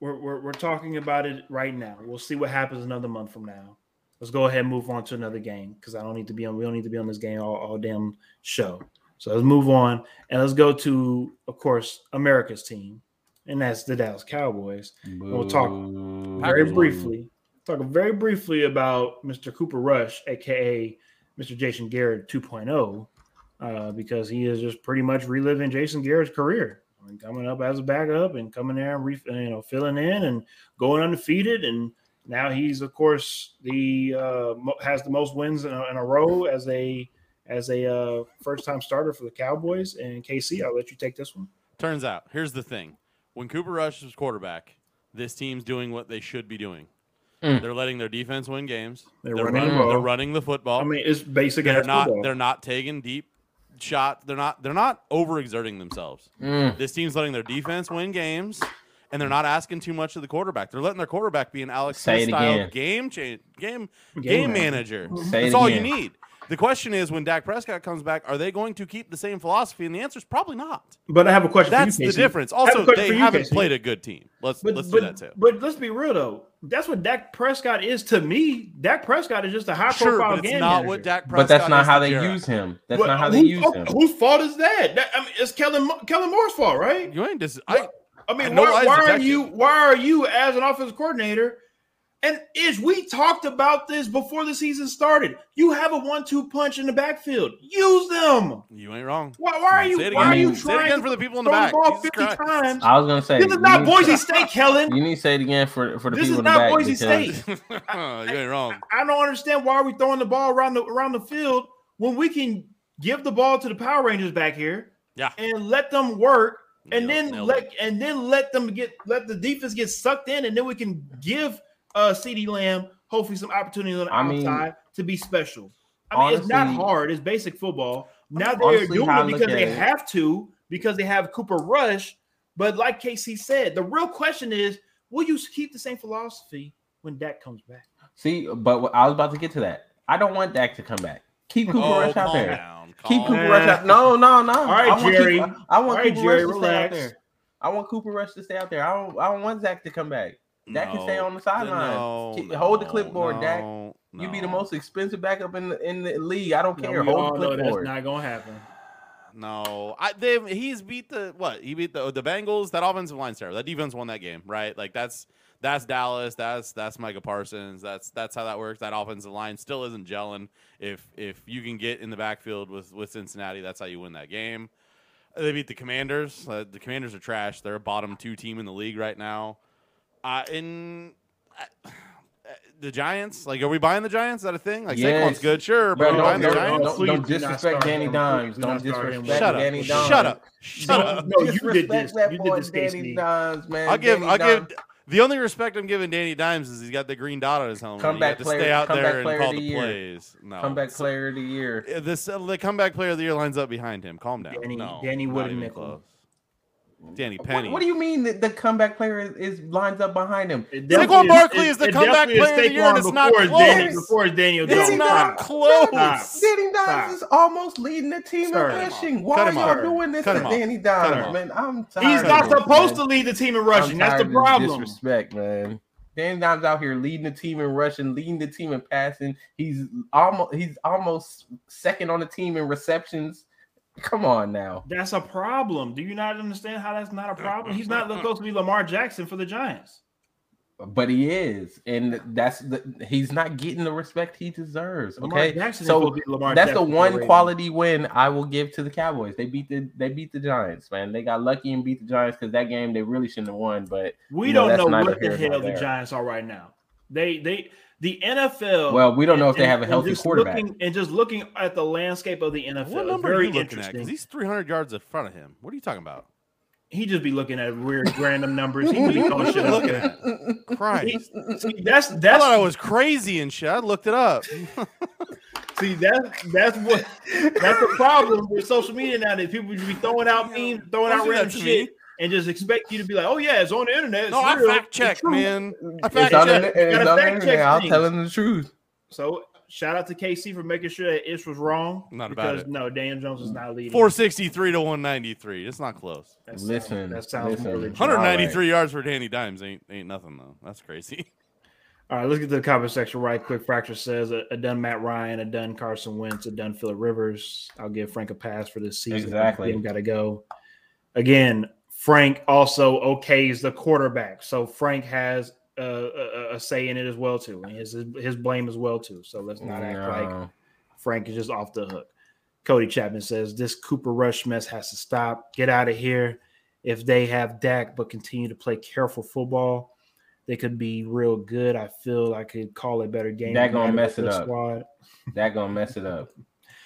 We're, we're, we're talking about it right now. We'll see what happens another month from now. Let's go ahead and move on to another game because I don't need to be on. We don't need to be on this game all, all damn show. So let's move on and let's go to, of course, America's team, and that's the Dallas Cowboys. We'll talk Very briefly, talk very briefly about Mr. Cooper Rush, aka Mr. Jason Garrett 2.0, uh, because he is just pretty much reliving Jason Garrett's career. I mean, coming up as a backup and coming there and re- you know filling in and going undefeated, and now he's of course the uh, has the most wins in a, in a row as a as a uh, first time starter for the Cowboys. And KC, I'll let you take this one. Turns out, here's the thing: when Cooper Rush was quarterback, this team's doing what they should be doing. Mm. They're letting their defense win games. They're They're, running run- the they're running the football. I mean, it's basic. they're not. football. They're not taking deep shots. They're not. They're not overexerting themselves. Mm. This team's letting their defense win games, and they're not asking too much of the quarterback. They're letting their quarterback be an Alex Say Smith style game change, game Game game, manager. manager. Say That's all you need. The question is, when Dak Prescott comes back, are they going to keep the same philosophy? And the answer is probably not. But I have a question. That's for you, the difference. I have Also, they you, haven't Casey. played a good team. Let's But, let's but, do that too. but let's be real though. That's what Dak Prescott is to me. Dak Prescott is just a high Sure, profile but it's game not manager. what Dak Prescott But that's not is how they Jarrett. use him. That's What- not how they whose use fault- him. Whose fault is that? That- I mean, it's Kellen Kellen Moore's fault, right? You ain't dis- I, I mean, no why, why are you? Why are you as an offensive coordinator? And is we talked about this before the season started? You have a one-two punch in the backfield. Use them. you ain't wrong. Why, why are you? Say it Why are you Say it trying again for the people in the back. ball Jesus fifty Christ. times? I was gonna say This is not you need- Boise State, Kellen. You need to say it again for for the This people in the back. This is not back. Boise because- State. you ain't wrong. I don't understand why we're throwing the ball around the around the field when we can give the ball to the Power Rangers back here Yeah. and let them work and Nailed- then nailed let it. and then let them get let the defense get sucked in and then we can give uh CeeDee Lamb hopefully some opportunities on the I mean, outside to be special. I mean, it's not hard. It's basic football. Now they're doing it because they it- have to because they have Cooper Rush. But like Casey said, the real question is, will you keep the same philosophy when Dak comes back? See, but I was about to get to that. I don't want Dak to come back. Keep Cooper Oh, Rush out there. down. Keep calm Cooper down. Rush out. No, no, no. All right, I want Jerry. Keep, I want All right, Cooper Jerry, Rush to stay out relax. there. I want Cooper Rush to stay out there. I don't. I don't want Zach to come back. Dak can stay on the sideline. No, Keep- hold the no, clipboard, Dak. no, You be the most expensive backup in the in the league. I don't Now, care. we all Hold the know that's not gonna happen. no. I they he's beat the what? He beat the the Bengals. That offensive line's terrible. That defense won that game, right? Like that's that's Dallas. That's that's Micah Parsons. That's that's how that works. That offensive line still isn't gelling. If if you can get in the backfield with with Cincinnati, that's how you win that game. They beat the Commanders. Uh, the Commanders are trash. They're a bottom two team in the league right now. Uh, in uh, the Giants, like, are we buying the Giants? Is that a thing? Like, Yes. Saquon's good, sure, but Bro, are we don't, the don't, Giants? don't, don't disrespect start Danny. Dimes. Do Don't not disrespect Shut up! Danny Dimes. Shut up! Shut up! no, you did this. that You boy, did this, Danny Casey. Dimes, man. I'll give. Danny I'll Dimes. give. The only respect I'm giving Danny Dimes is he's got the green dot on his helmet. Comeback you have to player- stay out there player and call the the year. plays. No, comeback player of the year. This uh, the comeback player of the year lines up behind him. Calm down. Danny- no, Danny not Wood and even Nickel. close. Danny What, Penny. what do you mean that the comeback player is, is lines up behind him? It Saquon definitely Barkley it- is the comeback player of the year, and it's not close. Danny, before Daniel This It's is not close. Danny Dimes is almost leading the team Sir. in rushing. Why are y'all doing this Cut to. Danny Dimes, man? I'm tired. He's not supposed man. to lead the team in rushing. That's the problem. Disrespect, man. Danny Dimes out here leading the team in rushing, leading the team in passing. He's almost he's almost second on the team in receptions. Come on now. That's a problem. Do you not understand how that's not a problem? He's not supposed to be Lamar Jackson for the Giants. But he is, and that's the he's not getting the respect he deserves. Okay, Jackson so supposed to be Lamar that's the Jackson for one quality win I will give to the Cowboys. They beat the they beat the Giants, man. They got lucky and beat the Giants because that game they really shouldn't have won. But We You know, don't know what the hell the there. Giants are right now. They they the NFL. well, we don't know if they have a healthy just quarterback. Looking, and just looking at the landscape of the NFL, What it's number are very you looking at? interesting. Because he's 300 yards in front of him. What are you talking about? He'd just be looking at weird random numbers. He just be throwing shit out Looking at Christ. See, that's I that's thought I was crazy and shit. I looked it up. see that that's what that's the problem with social media now. That people just be throwing out memes, throwing Don't out random shit, me. And just expect you to be like, "Oh yeah, it's on the internet." It's no, I fact it's checked, true." man. I It's fact on the, checked. on the check internet. I'll things. tell him the truth. So shout out to KC for making sure that Ish was wrong. Not about because it. no, Daniel Jones is not leading. 463 to 193. It's not close. That sounds- Listen, that sounds listen. more legit. 193 yards for Danny Dimes ain't ain't nothing though. That's crazy. All right, let's get to the comment section right quick. Fracture says a, a done Matt Ryan, a done Carson Wentz, a done Philip Rivers. I'll give Frank a pass for this season. Exactly. got to go. Again, Frank also okays the quarterback, so Frank has uh, a, a say in it as well too, and his his blame as well too. So let's not act like Frank is just off the hook. Cody Chapman says this Cooper Rush mess has to stop. Get out of here. If they have Dak but continue to play careful football, they could be real good. I feel I could call a better game. That gonna mess it up. Squad. That gonna mess it up.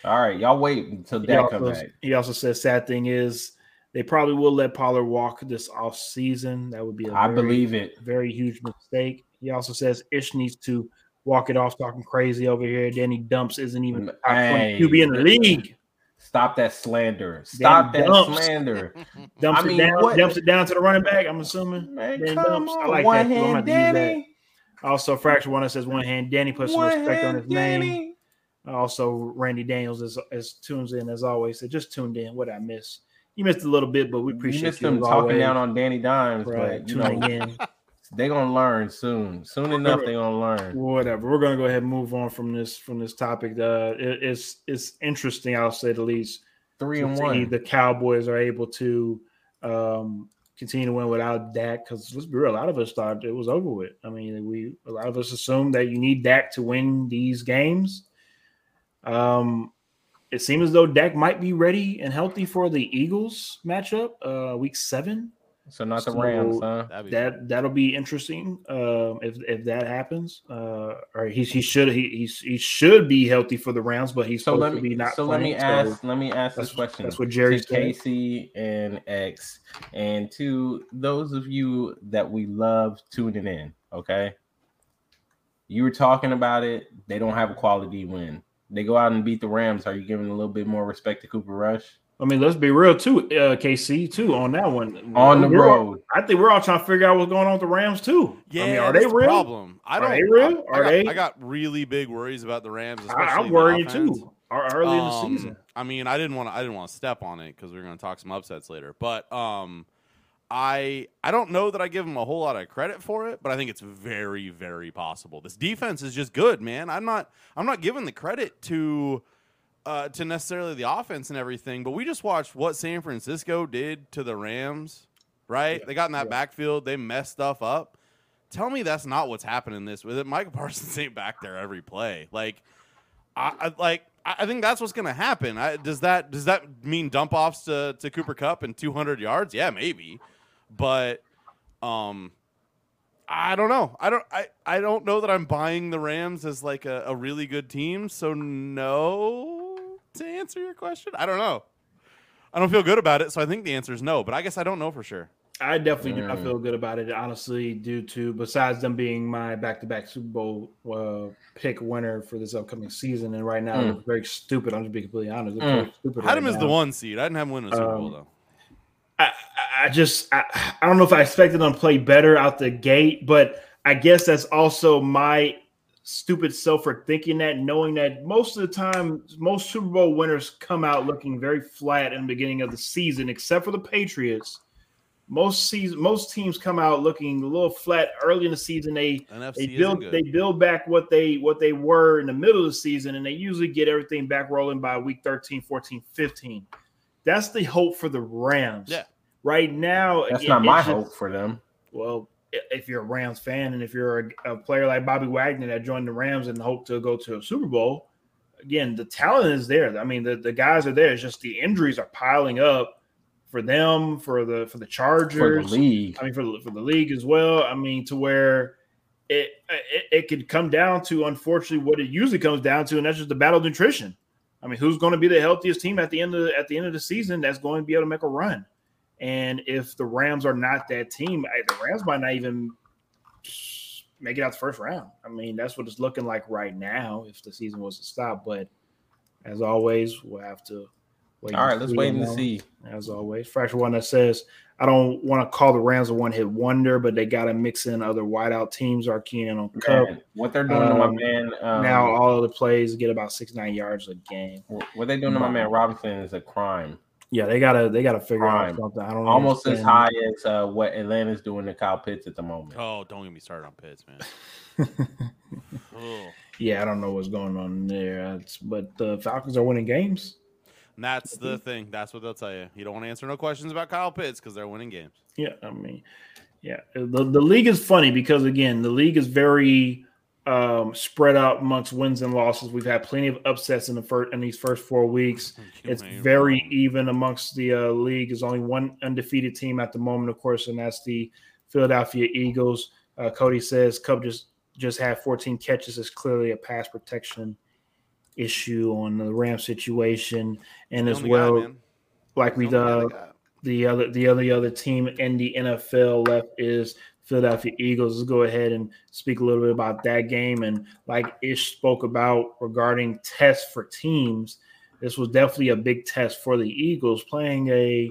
All right, y'all wait until Dak comes back. he also says sad thing is they probably will let Pollard walk this off season. That would be a I very, believe it. very huge mistake. He also says Ish needs to walk it off, talking crazy over here. Danny Dumps isn't even top 20 Hey. QB in the league. Stop that slander. Stop that dumps. slander. Dumps I mean, it down, what- dumps it down to the running back. I'm assuming. Man, Danny come Dumps. I on. like One that, hand, gonna have to use Danny. Also, Fracture One that says one hand. Danny puts some respect on hand, his name. Also, Randy Daniels is, is tunes in as always. Said just tuned in. What I miss? You missed a little bit, but we appreciate You appreciate missed you them talking always. down on Danny Dimes, right, but you know tuning in. they gonna learn soon. Soon enough, they're gonna learn. Whatever. We're gonna go ahead and move on from this from this topic. Uh, it, it's it's interesting. I'll say the least. Three and one. The Cowboys are able to um, continue to win without Dak because let's be real, a lot of us thought it was over with. I mean, we a lot of us assumed that you need Dak to win these games. Um, it seems as though Dak might be ready and healthy for the Eagles matchup, uh, week seven. So not the So Rams, huh? That'd be That that'll be interesting um, if if that happens. Uh, or he he should he he's, he should be healthy for the Rams, but he's So supposed let to be not. so let me playing, so- ask let me ask this question. that's what Jerry to. Casey and X, and to those of you that we love tuning in. Okay, you were talking about it. They don't have a quality win. They go out and beat the Rams. Are you giving a little bit more respect to Cooper Rush I mean, let's be real too, uh, KC too on that one. on the We're all- road? I think we're all trying to figure out what's going on with the Rams too. Yeah, I mean, are they the real? Problem. I Are don't. they real? I, I Are got, they- I got really big worries about the Rams. I, Especially I'm worried too. Or Early in the Um, season, I mean, I didn't want to. I didn't want to step on it because we are going to talk some upsets later. But um, I I don't know that I give them a whole lot of credit for it, but I think it's very very possible. This defense is just good, man. I'm not I'm not giving the credit to uh, to necessarily the offense and everything, but we just watched what San Francisco did to the Rams, right? Yeah. They got in that Yeah. backfield, they messed stuff up. Tell me that's not what's happening this with it. Micah Parsons ain't back there every play. Like, I, I like. I I think that's what's going to happen. I, does that does that mean dump offs to, to Cooper Kupp and 200 yards? Yeah, maybe, but um, I don't know. I don't. I, I don't know that I'm buying the Rams as like a, a really good team. So no, to answer your question, I don't know. I don't feel good about it. So I think the answer is no. But I guess I don't know for sure. I definitely do not Mm. feel good about it, honestly, due to besides them being my back-to-back Super Bowl uh, pick winner for this upcoming season, and right now Mm. they're very stupid. I'm just being completely honest. They're Mm. very stupid. I had right him as now. the one seed. I didn't have him win a Super Bowl Um, though. I, I- just I, I don't know if I expected them to play better out the gate, but I guess that's also my stupid self for thinking that, knowing that most of the time, most Super Bowl winners come out looking very flat in the beginning of the season, except for the Patriots. Most season, most teams come out looking a little flat early in the season. They NFC they build they build back what they what they were in the middle of the season and they usually get everything back rolling by week 13 14 15 that's the hope for the rams Yeah. right now That's again, not my just- hope for them. well if you're a rams fan and if you're a, a player like bobby wagner that joined the rams and hope to go to a super bowl again the talent is there i mean the, the guys are there it's just the injuries are piling up for them for the for the chargers For the league. I mean, for the, for the league as well. I mean, to where it, it it could come down to, unfortunately, what it usually comes down to, and that's just the battle of nutrition. I mean, who's going to be the healthiest team at the end of the, at the end of the season that's going to be able to make a run? And if the Rams are not that team, the Rams might not even make it out the first round. I mean, that's what it's looking like right now. If the season was to stop, but as always, we'll have to. Wait All right, let's wait and see. as always. Fracture one that says, I don't want to call the Rams a one hit wonder, but they got to mix in other wideout teams. Are keen on Kupp. What they're doing to my Um, man. Um, now all of the plays get about six nine yards a game. what they doing to my man Robinson is a crime. Yeah, they gotta they gotta figure Prime. out something. I don't Almost as high as uh, what Atlanta's doing to Kyle Pitts at the moment. Oh, don't get me started on Pitts, man. Ugh. Yeah, I don't know what's going on there, It's- but the Falcons are winning games. And that's the thing. That's what they'll tell you. You don't want to answer no questions about Kyle Pitts because they're winning games. Yeah, I mean, yeah, the, the league is funny because again, the league is very um, spread out amongst wins and losses. We've had plenty of upsets in the first in these first four weeks. You It's very wrong. even amongst the uh, league. There's only one undefeated team at the moment, of course, and that's the Philadelphia Eagles. Uh, Cody says Kupp just just had 14 catches. It's clearly a pass protection issue on the Ram situation, and as well, guy, like we The guy uh, the other the other other team in the NFL left is Philadelphia Eagles. Let's go ahead and speak a little bit about that game. And like Ish spoke about regarding tests for teams, this was definitely a big test for the Eagles playing a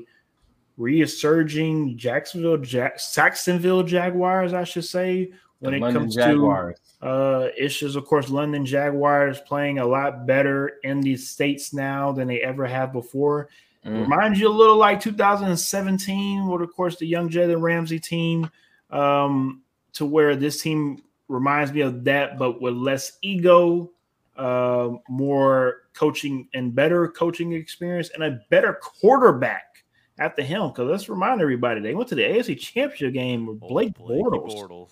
resurging Jacksonville Jack Saxonville Jaguars, I should say, when The it London comes Jaguars. to uh, Ish is, of course, London Jaguars playing a lot better in these states now than they ever have before. Mm. Reminds you a little like 2017, with of course the young Jalen Ramsey team, um, to where this team reminds me of that, but with less ego, uh, more coaching and better coaching experience, and a better quarterback at the helm. Because let's remind everybody, they went to the AFC Championship game with Oh, Blake Blakey Bortles. Bortles.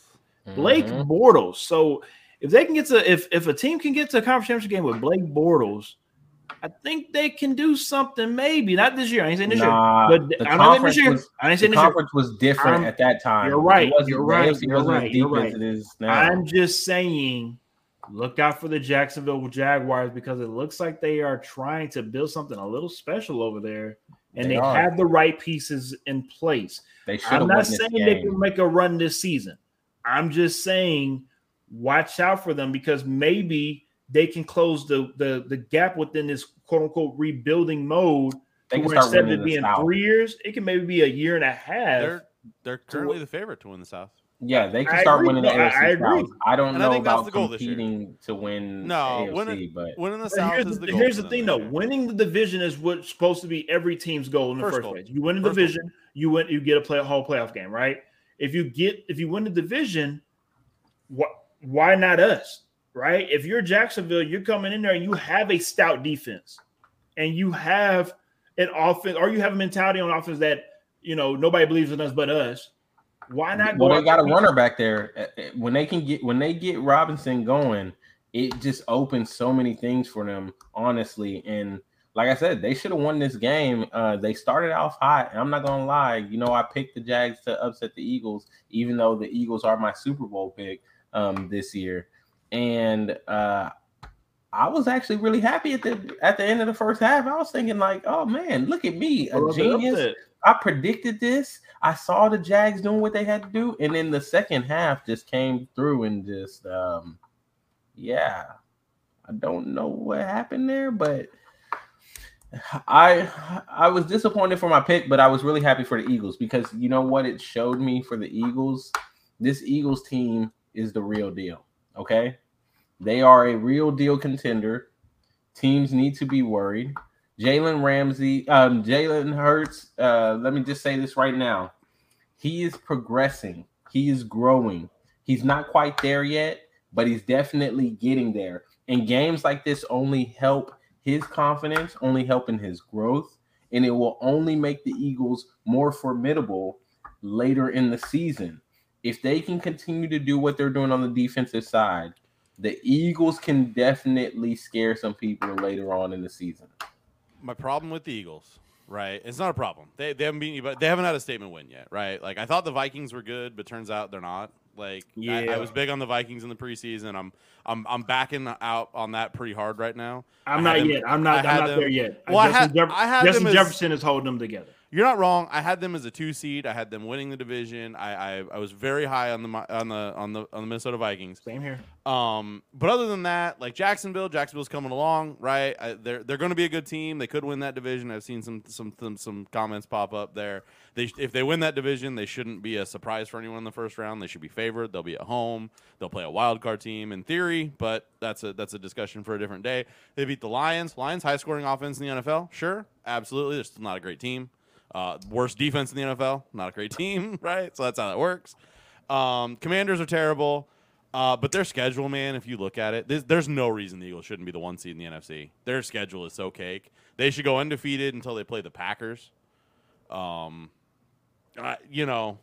Blake Mhm. Bortles. So if they can get to if if a team can get to a conference championship game with Blake Bortles, I think they can do something. Maybe not this year. I ain't saying this Nah, year, but the I'm not saying conference this year. was- I ain't the saying this year. was different I'm- at that time. you're right, you're right, you're right, you're right. as it is now. I'm just saying, look out for the Jacksonville Jaguars because it looks like they are trying to build something a little special over there, and They they, have the right pieces in place. they should I'm not saying they can make a run this season. I'm just saying watch out for them because maybe they can close the the, the gap within this quote unquote rebuilding mode. They can where start instead of it being South. three years, it can maybe be a year and a half. They're they're currently the favorite to win the South. Yeah, they can I start agree. winning the I- AFC I agree. South. I don't And know think that's about the goal this year. competing to win No, AFC, winning- but Winning the South here's is the, the goal. here's the thing, this though. year. Winning the division is what's supposed to be every team's goal in the First first, place. You win the First goal. division, you win, you get a play a whole playoff game, right? If you get if you win the division, what why not us? Right? If you're Jacksonville, you're coming in there and you have a stout defense. and you have an offense, or you have a mentality on offense that you know nobody believes in us but us. Why not? Well, they got a runner back there. Uh, uh, when they can get when they get Robinson going, it just opens so many things for them, honestly. And like I said, they should have won this game. Uh, they started off hot. And I'm not gonna lie. You know, I picked the Jags to upset the Eagles, even though the Eagles are my Super Bowl pick um, this year. And uh, I was actually really happy at the at the end of the first half. I was thinking like, oh man, look at me, a genius. I predicted this. I saw the Jags doing what they had to do, and then the second half just came through and just um, yeah, I don't know what happened there, but I I was disappointed for my pick, but I was really happy for the Eagles because you know what it showed me for the Eagles. This Eagles team is the real deal. Okay, they are a real deal contender. Teams need to be worried. Jalen Ramsey, um, Jalen Hurts. Uh, let me just say this right now: he is progressing. He is growing. He's not quite there yet, but he's definitely getting there. And games like this only help his confidence, only helping his growth, and it will only make the Eagles more formidable later in the season. If they can continue to do what they're doing on the defensive side, the Eagles can definitely scare some people later on in the season. My problem with the Eagles, right? It's not a problem. They, they haven't you, but they haven't had a statement win yet, right? Like I thought the Vikings were good, but turns out they're not. Like yeah. I, I, was big on the Vikings in the preseason. I'm I'm I'm backing out on that pretty hard right now. I'm not them, yet. I'm not. I'm not them, there yet. Well, I had, Jeff- I had Justin Jefferson is holding them together. You're not wrong. I had them as a two seed. I had them winning the division. I, I, I was very high on the on the on the on the Minnesota Vikings. Same here. Um, but other than that, like Jacksonville, Jacksonville's coming along, right? I, they're they're going to be a good team. They could win that division. I've seen some some some, some comments pop up there. They if they win that division, they shouldn't be a surprise for anyone in the first round. They should be favored. They'll be at home. They'll play a wild card team in theory, but that's a that's a discussion for a different day. They beat the Lions. Lions high scoring offense in the NFL. Sure, absolutely. They're still not a great team. Uh, worst defense in the NFL, not a great team, right? So that's how that works. Um, commanders are terrible, uh, but their schedule, man, if you look at it, there's, there's, no reason the Eagles shouldn't be the one seed in the NFC. Their schedule is so cake. They should go undefeated until they play the Packers. Um, uh, you know,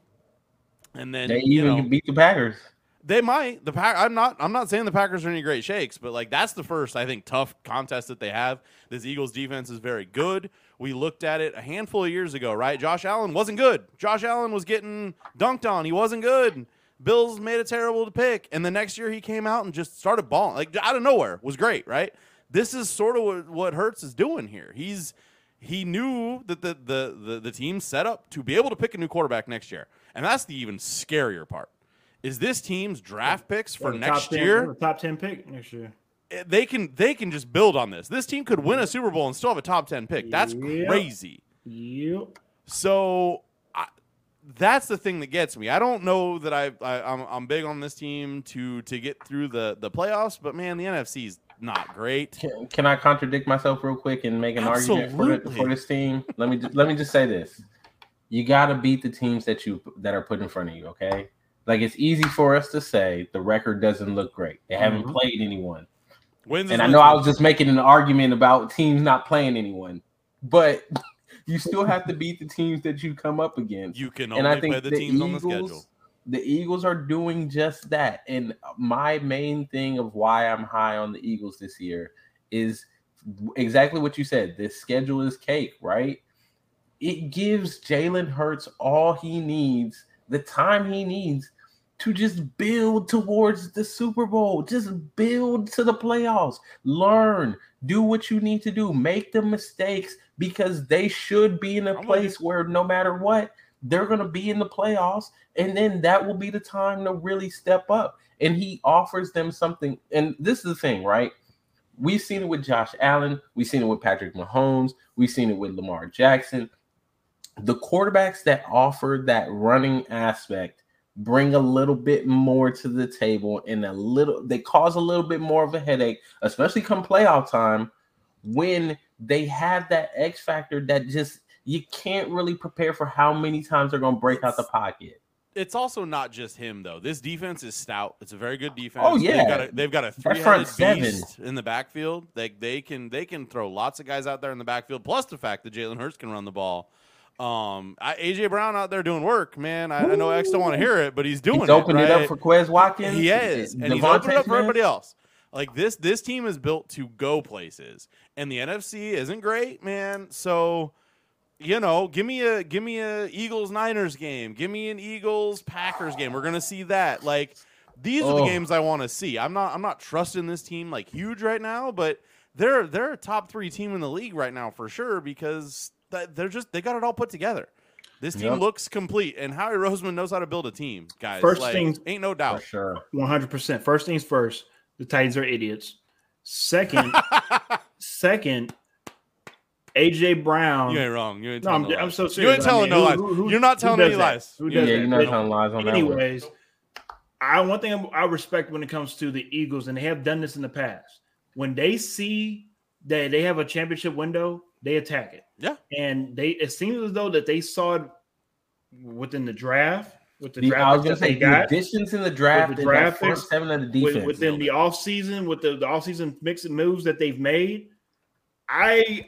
and then they even know, beat the Packers. They might. The pack. I'm not. I'm not saying the Packers are any great shakes, but like that's the first I think tough contest that they have. This Eagles defense is very good. We looked at it a handful of years ago, right? Josh Allen wasn't good. Josh Allen was getting dunked on. He wasn't good. Bills made a terrible pick, and the next year he came out and just started balling like out of nowhere. Was great, right? This is sort of what, what Hurts is doing here. He's he knew that the, the the the team set up to be able to pick a new quarterback next year, and that's the even scarier part is this team's draft picks for next 10, year. top ten pick next year. Eh, they can they can just build on this. This team could win a Super Bowl and still have a top ten pick. That's yep. crazy. Yep. So I, that's the thing that gets me. I don't know that I, I am I'm, I'm big on this team to to get through the the playoffs, but man, the NFC is not great. Can, can I contradict myself real quick and make an Absolutely. argument for, the, for this team? Let me just, let me just say this: you got to beat the teams that you that are put in front of you. Okay, like it's easy for us to say the record doesn't look great. They haven't mm-hmm. played anyone. Wins and I know I was just making an argument about teams not playing anyone, but you still have to beat the teams that you come up against. You can only and I think play the, the teams Eagles, on the schedule. The Eagles are doing just that. And my main thing of why I'm high on the Eagles this year is exactly what you said. This schedule is cake, right? It gives Jalen Hurts all he needs the time he needs to just build towards the Super Bowl. Just build to the playoffs. Learn, do what you need to do, make the mistakes because they should be in a place where no matter what, they're going to be in the playoffs. And then that will be the time to really step up. And he offers them something. And this is the thing, right? We've seen it with Josh Allen. We've seen it with Patrick Mahomes. We've seen it with Lamar Jackson the quarterbacks that offer that running aspect bring a little bit more to the table and a little they cause a little bit more of a headache especially come playoff time when they have that x factor that just you can't really prepare for how many times they're going to break out the pocket it's also not just him though. This defense is stout. It's a very good defense. Oh, yeah. they've got a, they've got a three front headed seven. beast in the backfield. They they can they can throw lots of guys out there in the backfield. Plus the fact that Jalen Hurts can run the ball. Um, I, AJ Brown out there doing work, man. I, I know X don't want to hear it, but he's doing He's it. opened it up for Quez Watkins. He is, and he's DeVonta opened it up for everybody else. Like this, this team is built to go places, and the NFC isn't great, man. So, you know, give me a give me a Eagles Niners game, give me an Eagles Packers game. We're gonna see that. Like these are the Oh. games I want to see. I'm not I'm not trusting this team like huge right now, but they're they're a top three team in the league right now for sure because they're just they got it all put together. This team Yep. looks complete, and Howie Roseman knows how to build a team, guys. First like, things- ain't no For doubt. sure. One hundred percent. First things first. The Titans are idiots. Second, second, AJ Brown. You ain't wrong. You ain't No, telling I'm, no I'm lies. so serious. You ain't I telling mean, no who- lies. who- who- You're not telling does any that? lies. Who Yeah, does Yeah, that? you're not telling lies on that one. Anyways, I one thing I respect when it comes to the Eagles, and they have done this in the past. When they see that they have a championship window, they attack it. Yeah. and they it seems as though that they saw it within the draft with the, The, draft I was gonna say the additions in the draft, the draft the front picks, seven of the defense. with, within the offseason, with the, the offseason mix and moves that they've made, I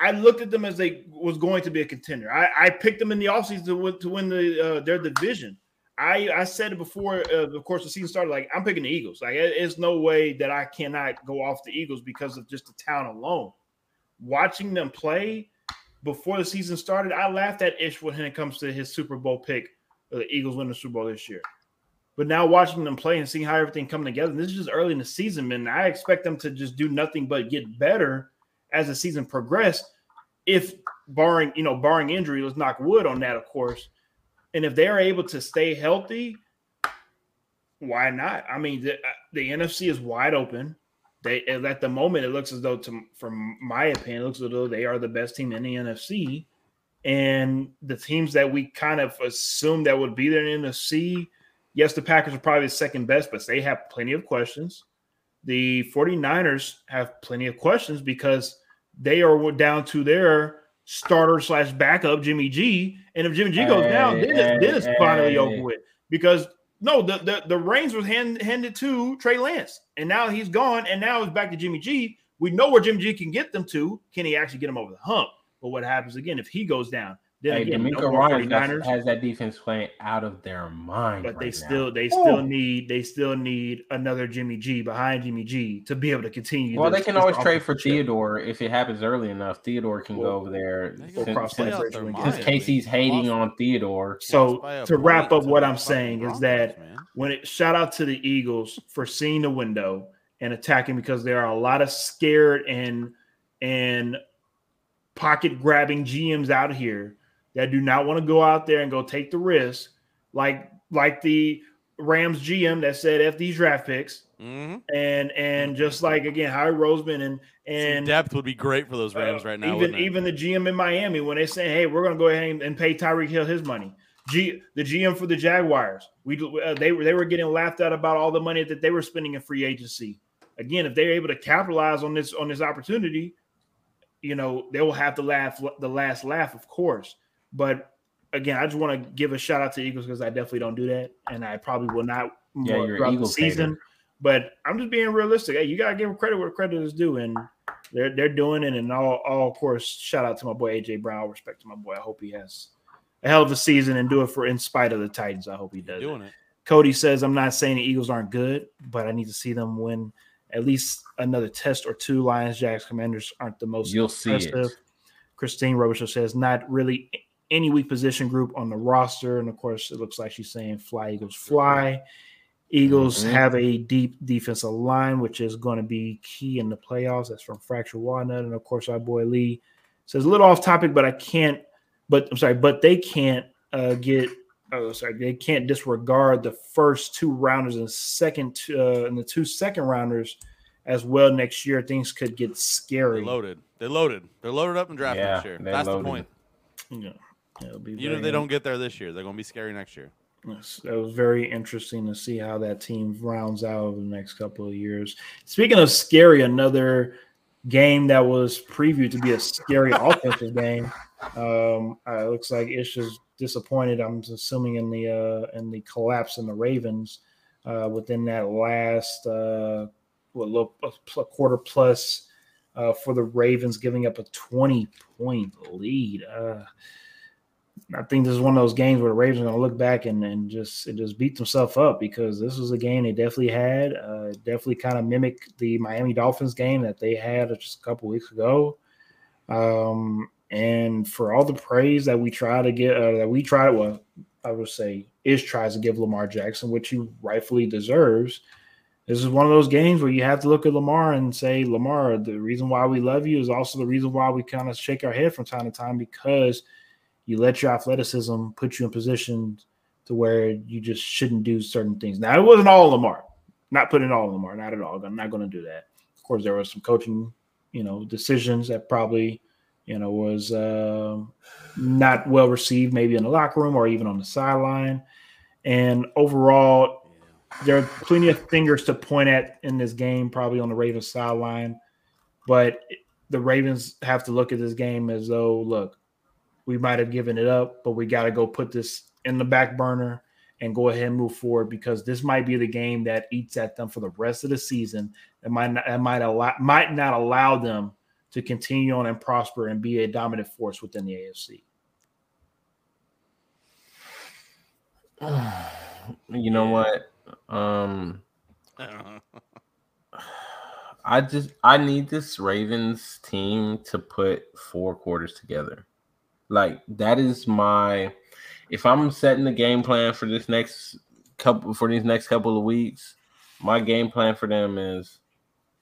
I looked at them as they was going to be a contender. I, I picked them in the offseason to win, to win the uh, their division. I, I said it before, uh, of course, the season started. Like I'm picking the Eagles. Like it- it's no way that I cannot go off the Eagles because of just the town alone. Watching them play before the season started, I laughed at Ish when it comes to his Super Bowl pick. The Eagles win the Super Bowl this year. But now watching them play and seeing how everything coming together, this is just early in the season, man. I expect them to just do nothing but get better as the season progressed. If barring, you know, barring injury, let's knock wood on that, of course. And if they're able to stay healthy, why not? I mean, the, uh, the NFC is wide open. They at the moment it looks as though, to, from my opinion, it looks as though they are the best team in the NFC. And the teams that we kind of assumed that would be there in the NFC, yes, the Packers are probably the second best, but they have plenty of questions. The 49ers have plenty of questions because they are down to their starter slash backup, Jimmy G. And if Jimmy G goes down, then it's, then it's Hey, finally hey. over with. Because no, the, the, the reins was hand, handed to Trey Lance, and now he's gone, and now it's back to Jimmy G. We know where Jimmy G can get them to. Can he actually get them over the hump? But what happens again if he goes down? Then Hey, again, DeMeco no Ryan 49ers. has that defense playing out of their mind. But they still now. they still Ooh. need they still need another Jimmy G behind Jimmy G to be able to continue. Well, this- they can always trade for offensive. Theodore if it happens early enough. Theodore can Well, go over there They We'll can cross play that out bridge their when we get mind. there. since Casey's hating Lost- on Theodore. So lost by a to wrap up what I'm saying is that man. when it shout out to the Eagles for seeing the window and attacking because there are a lot of scared and and pocket grabbing GMs out here that do not want to go out there and go take the risk, like like the Rams GM that said F these draft picks, Mhm. and and just like again Howie Roseman and Some and depth would be great for those Rams uh, right now. Even even the GM in Miami when they say, "Hey, we're going to go ahead and, and pay Tyreek Hill his money." G the GM for the Jaguars, we uh, they were they were getting laughed at about all the money that they were spending in free agency. Again, if they're able to capitalize on this on this opportunity, you know they will have the laugh the last laugh, of course. But again, I just want to give a shout out to Eagles because I definitely don't do that, and I probably will not Yeah, more you're throughout the season. hater. But I'm just being realistic. Hey, you gotta give them credit where credit is due, and they're they're doing it. And all, all of course, shout out to my boy AJ Brown. Respect to my boy. I hope he has a hell of a season and do it for in spite of the Titans. I hope he does. doing it. Cody says, I'm not saying the Eagles aren't good, but I need to see them win at least another test or two. Lions, Jacks, Commanders aren't the most You'll see it. Christine Robichaud says, not really any weak position group on the roster. And of course, it looks like she's saying fly, Eagles, fly. Eagles Mhm. have a deep defensive line, which is going to be key in the playoffs. That's from Fracture Walnut. And of course, our boy Lee says, a little off topic, but I can't, but I'm sorry, but they can't uh, get oh sorry, they can't disregard the first two rounders and second uh, and the two second rounders as well next year. Things could get scary. They're scary. loaded. They're loaded. They're loaded up and drafted Yeah, next year. That's loaded. the point. Yeah, Even if they don't get there this year, they're going to be scary next year. That was very interesting to see how that team rounds out over the next couple of years. Speaking of scary, another game that was previewed to be a scary offensive game. Um, uh, it looks like Ish is disappointed. I'm assuming in the uh, in the collapse in the Ravens uh, within that last uh, what a quarter plus uh, for the Ravens, giving up a 20 point lead. Uh, I think this is one of those games where the Ravens are going to look back and, and just and just beat themselves up because this was a game they definitely had. Uh, definitely kind of mimicked the Miami Dolphins game that they had just a couple weeks ago. Um, and for all the praise that we try to get, uh, that we try to, well, I would say, is tries to give Lamar Jackson, which he rightfully deserves. This is one of those games where you have to look at Lamar and say, Lamar, the reason why we love you is also the reason why we kind of shake our head from time to time because – you let your athleticism put you in positions to where you just shouldn't do certain things. Now it wasn't all Lamar, not putting all Lamar, not at all. I'm not going to do that. Of course, there was some coaching, you know, decisions that probably, you know, was uh, not well received, maybe in the locker room or even on the sideline. And overall, there are plenty of fingers to point at in this game, probably on the Ravens sideline. But the Ravens have to look at this game as though, look, we might have given it up, but we got to go put this in the back burner and go ahead and move forward because this might be the game that eats at them for the rest of the season. It might not, it might allow might not allow them to continue on and prosper and be a dominant force within the AFC. You know what? Um I just I need this Ravens team to put four quarters together. Like that is my if I'm setting the game plan for this next couple for these next couple of weeks, my game plan for them is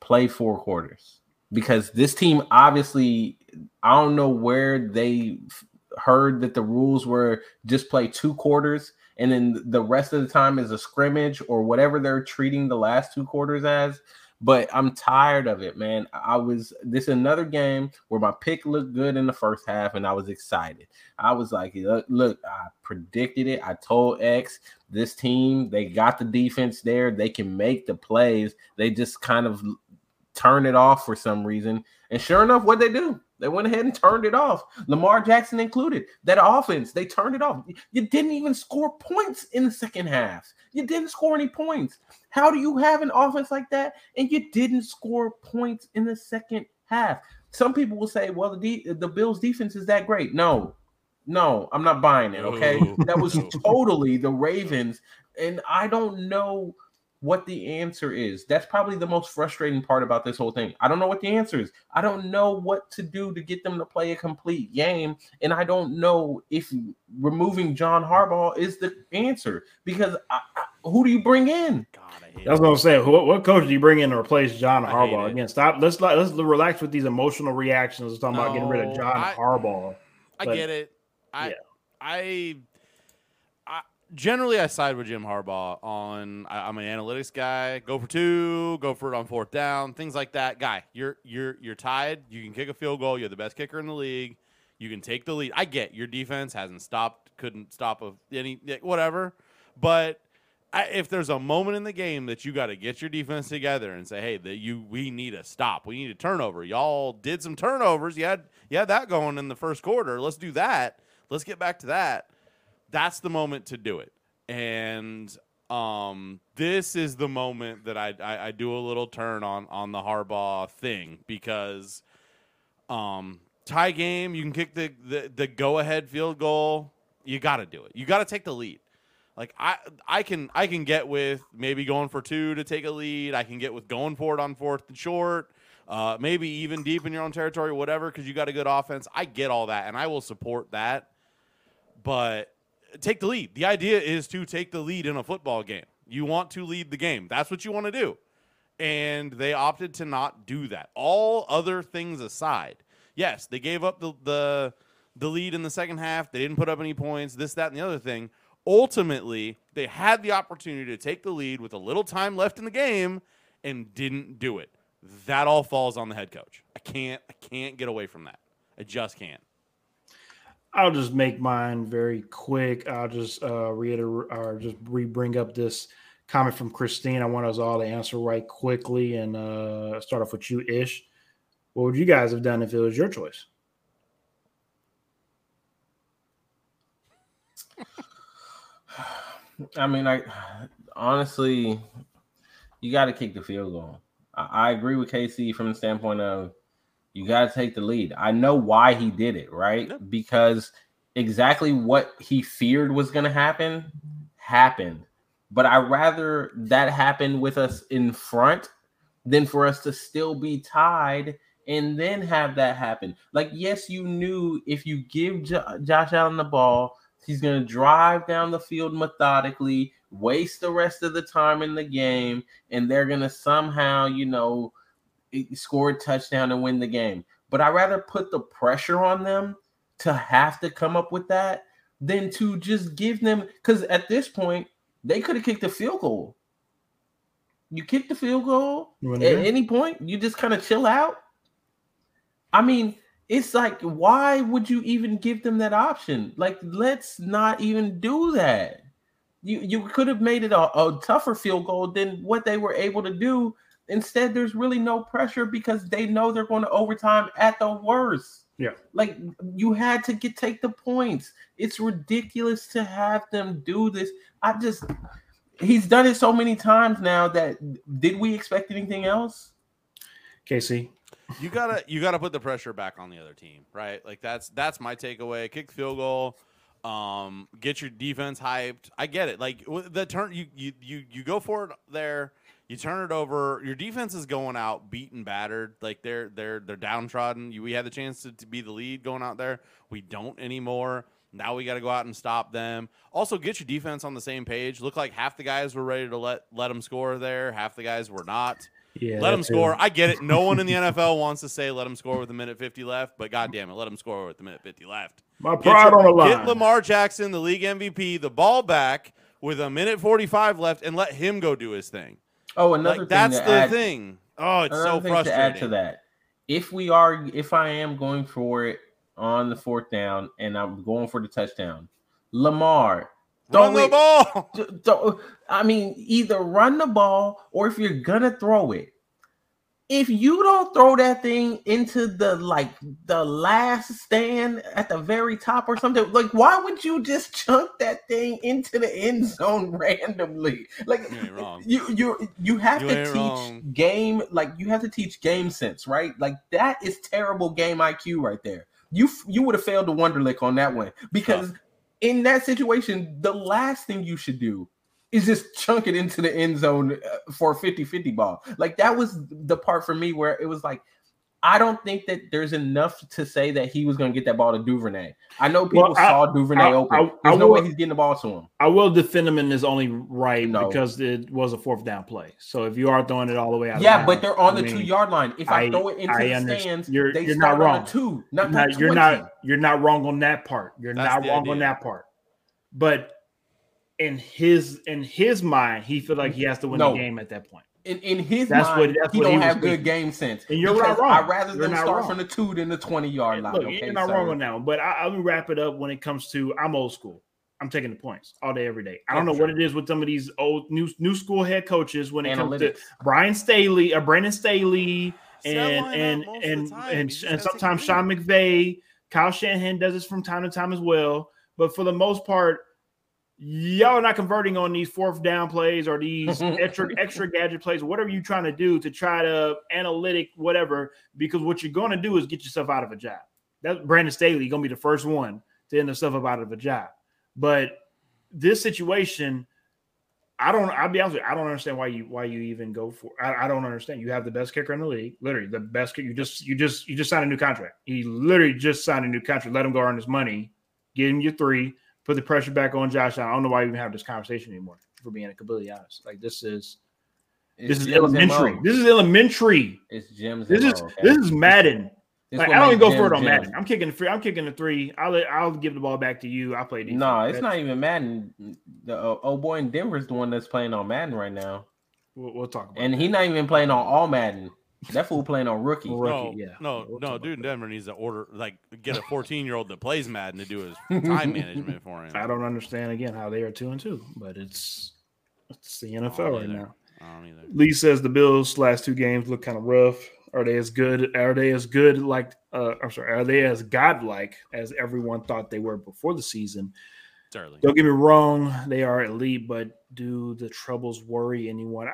play four quarters. Because this team obviously I don't know where they heard that the rules were just play two quarters and then the rest of the time is a scrimmage or whatever they're treating the last two quarters as but I'm tired of it, man. I was this another game where my pick looked good in the first half, and I was excited. I was like, look, look, I predicted it. I told X this team they got the defense there. They can make the plays. They just kind of turn it off for some reason. And sure enough, what they do? They went ahead and turned it off. Lamar Jackson included. That offense, they turned it off. You didn't even score points in the second half. You didn't score any points. How do you have an offense like that and you didn't score points in the second half? Some people will say, "Well, the the Bills' defense is that great." No, no, I'm not buying it. Okay, that was totally the Ravens, and I don't know what the answer is. That's probably the most frustrating part about this whole thing. I don't know what the answer is. I don't know what to do to get them to play a complete game. And I don't know if removing John Harbaugh is the answer because I, I, who do you bring in? God, I, I was going to say, what, what, coach do you bring in to replace John Harbaugh? Again, stop. Let's let's relax with these emotional reactions. Let's talk no, about getting rid of John Harbaugh. I but, get it. I, yeah. I generally I side with Jim Harbaugh on I, am an analytics guy. Go for two, go for it on fourth down, things like that. Guy, you're you're you're tied. You can kick a field goal. You're the best kicker in the league. You can take the lead. I get your defense hasn't stopped, couldn't stop of any whatever, but. I, if there's a moment in the game that you got to get your defense together and say, "Hey, that you we need a stop. We need a turnover. Y'all did some turnovers. You had you had that going in the first quarter. Let's do that. Let's get back to that." That's the moment to do it. And um, this is the moment that I, I, I do a little turn on on the Harbaugh thing because um, tie game, you can kick the the, the go ahead field goal. You got to do it. You got to take the lead. Like I I can I can get with maybe going for two to take a lead. I can get with going for it on fourth and short. Uh, maybe even deep in your own territory, whatever, because you got a good offense. I get all that, and I will support that. But take the lead. The idea is to take the lead in a football game. You want to lead the game. That's what you want to do. And they opted to not do that. All other things aside, yes, they gave up the the, the lead in the second half. They didn't put up any points, this, that, and the other thing. Ultimately, they had the opportunity to take the lead with a little time left in the game and didn't do it. That all falls on the head coach. I can't I can't get away from that. I just can't. I'll just make mine very quick. I'll just uh, reiterate or just re bring up this comment from Christine. I want us all to answer right quickly and uh, start off with you, Ish. What would you guys have done if it was your choice? I mean, I honestly, you got to kick the field goal. I, I agree with KC from the standpoint of you got to take the lead. I know why he did it, right? Yep. Because exactly what he feared was going to happen happened. But I rather that happen with us in front than for us to still be tied and then have that happen. Like, yes, you knew if you give Jo- Josh Allen the ball, he's going to drive down the field methodically, waste the rest of the time in the game, and they're going to somehow, you know, score a touchdown and win the game. But I rather put the pressure on them to have to come up with that than to just give them because at this point they could have kicked the field goal. You kick the field goal at any point, you just kind of chill out. I mean, it's like, why would you even give them that option? Like, let's not even do that. You you could have made it a, a tougher field goal than what they were able to do. Instead, there's really no pressure because they know they're going to overtime at the worst. Yeah. Like you had to get take the points. It's ridiculous to have them do this. I just he's done it so many times now that did we expect anything else? Casey. you gotta you gotta put the pressure back on the other team, right? Like that's that's my takeaway. Kick field goal, um, get your defense hyped. I get it. Like w- the turn you you you you go for it there. You turn it over. Your defense is going out beaten, battered. Like they're they're they're downtrodden. You, we had the chance to, to be the lead going out there. We don't anymore. Now we got to go out and stop them. Also, get your defense on the same page. Look like half the guys were ready to let let them score there. Half the guys were not Yeah. let them score. I get it. No one in the NFL wants to say let them score with a minute 50 left, but god damn it, let them score with a minute 50 left. My pride your- on the line. get Lamar Jackson, the league MVP, the ball back with a minute 45 left and let him go do his thing. Oh, another Like thing that's the add, thing. Oh, it's so thing frustrating. to add to that. If we are, if I am going for it on the fourth down and I'm going for the touchdown, Lamar, Run throw the it- ball. don't- I mean, either run the ball or if you're gonna throw it, if you don't throw that thing into the like the last stand at the very top or something, like why would you just chunk that thing into the end zone randomly? Like You you you you have You to teach wrong. game like you have to teach game sense, right? Like that is terrible game IQ right there. You you would have failed the Wonderlic on that one because in that situation, the last thing you should do is just chunk it into the end zone uh, for a 50-50 ball. Like that was the part for me where it was like I don't think that there's enough to say that he was going to get that ball to Duvernay. I know people Well, I- saw Duvernay I- open. I- There's I no way he's getting the ball to him. I will defend him in his only right No. because it was a fourth down play. So if you are throwing it all the way out, Yeah, of but bounds, they're on the mean, two yard line. If I, I- throw it into I the understand. stands, You're- they you're not start on wrong. a two, not, not, not you're not you're not wrong on that part. You're That's not the wrong on that part. But in his in his mind, he feel like he has to win No. the game at that point. In, in his That's mind, what- that's he what don't was have good thinking. game sense. And you're because not wrong. I'd rather You're them start wrong. from the two than the 20 yard line. Look, okay, you're not sir? wrong on that one. But I, I'll wrap it up when it comes to I'm old school. I'm taking the points all day, every day. I don't know sure. what it is with some of these old new new school head coaches when it comes to Brian Staley, or Brandon Staley, Set and and most of the and and, and sometimes Sean McVay, Kyle Shanahan does this from time to time as well. But for the most part, y'all are not converting on these fourth down plays or these extra extra gadget plays, whatever you're trying to do to try to analytic whatever. Because what you're going to do is get yourself out of a job. That's Brandon Staley going to be the first one to end himself up out of a job. But this situation, I don't. I'll be honest with you. I don't understand why you why you even go for. I, I don't understand. You have the best kicker in the league, literally the best. kicker. You just you just you just signed a new contract. He literally just signed a new contract. Let him go earn his money. Give him your three. Put the pressure back on Josh. I don't know why we even have this conversation anymore. For being completely honest, like this is It's this is elementary. This is elementary. It's Jim's This is okay? this is Madden. This Like, I don't even go for it on. Madden. I'm kicking the free. I'm kicking the three. I'll let, I'll give the ball back to you. I play defense. No, it's not even Madden. The uh, old boy in Denver's the one that's playing on Madden right now, We'll, we'll talk about. and he's not even playing on all Madden. That fool playing on rookie. No, Rookie, yeah. no, We'll no, dude in Denver needs to order like get a 14 year old that plays Madden to do his time management for him. I don't understand again how they are two and two, but it's it's the NFL right either. now. I don't either. Lee says the Bills last two games look kind of rough. Are they as good? Are they as good like? Uh, I'm sorry. Are they as godlike as everyone thought they were before the season? It's early. Don't get me wrong, they are elite, but do the troubles worry anyone?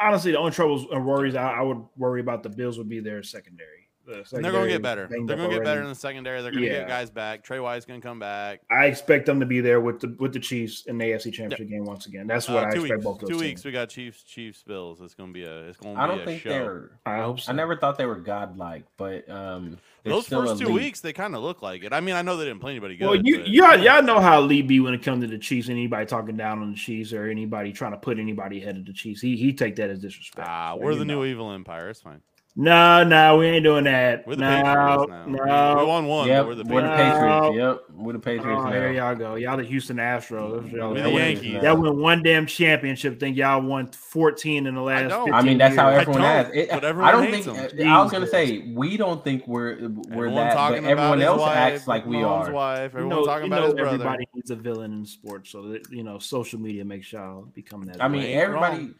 Honestly, the only troubles and worries I, I would worry about the Bills would be their secondary. The And they're going to get better. They're going to get better in the secondary. They're going to Yeah. get guys back. Tre White's going to come back. I expect them to be there with the with the Chiefs in the AFC Championship game once again. That's what Uh, I two expect weeks. both those Two teams. weeks. We got Chiefs. Chiefs. Bills. It's going to be a. It's going to be I don't a think show. they're. I hope so. I never thought they were godlike, but um, Those still first two elite. weeks, they kind of look like it. I mean, I know they didn't play anybody good. Well, you but- y'all, y'all know how Lee be when it comes to the Chiefs. Anybody talking down on the Chiefs or anybody trying to put anybody ahead of the Chiefs, he he take that as disrespect. Ah, So, we're the know. new evil empire. It's fine. No, no, we ain't doing that. We're the no, Patriots now. We- no. we won one. Yep, we're the we're the Patriots. Patriots. Yep, we're the Patriots Oh, now. here y'all go. Y'all the Houston Astros. That's y'all- We're the y'all win- Yankees. Y'all win one damn championship. Think y'all won 14 in the last don't. 15 I mean, that's how everyone don't, has. It, but I don't hates think. them. Uh, I was gonna say we don't think we're we're Everyone that, but talking everyone about his else wife, acts like we Mahomes' are. Wife. You Everyone know, talking you about know his brother. everybody needs a villain in sports, so that you know social media makes y'all become that. I mean, everybody.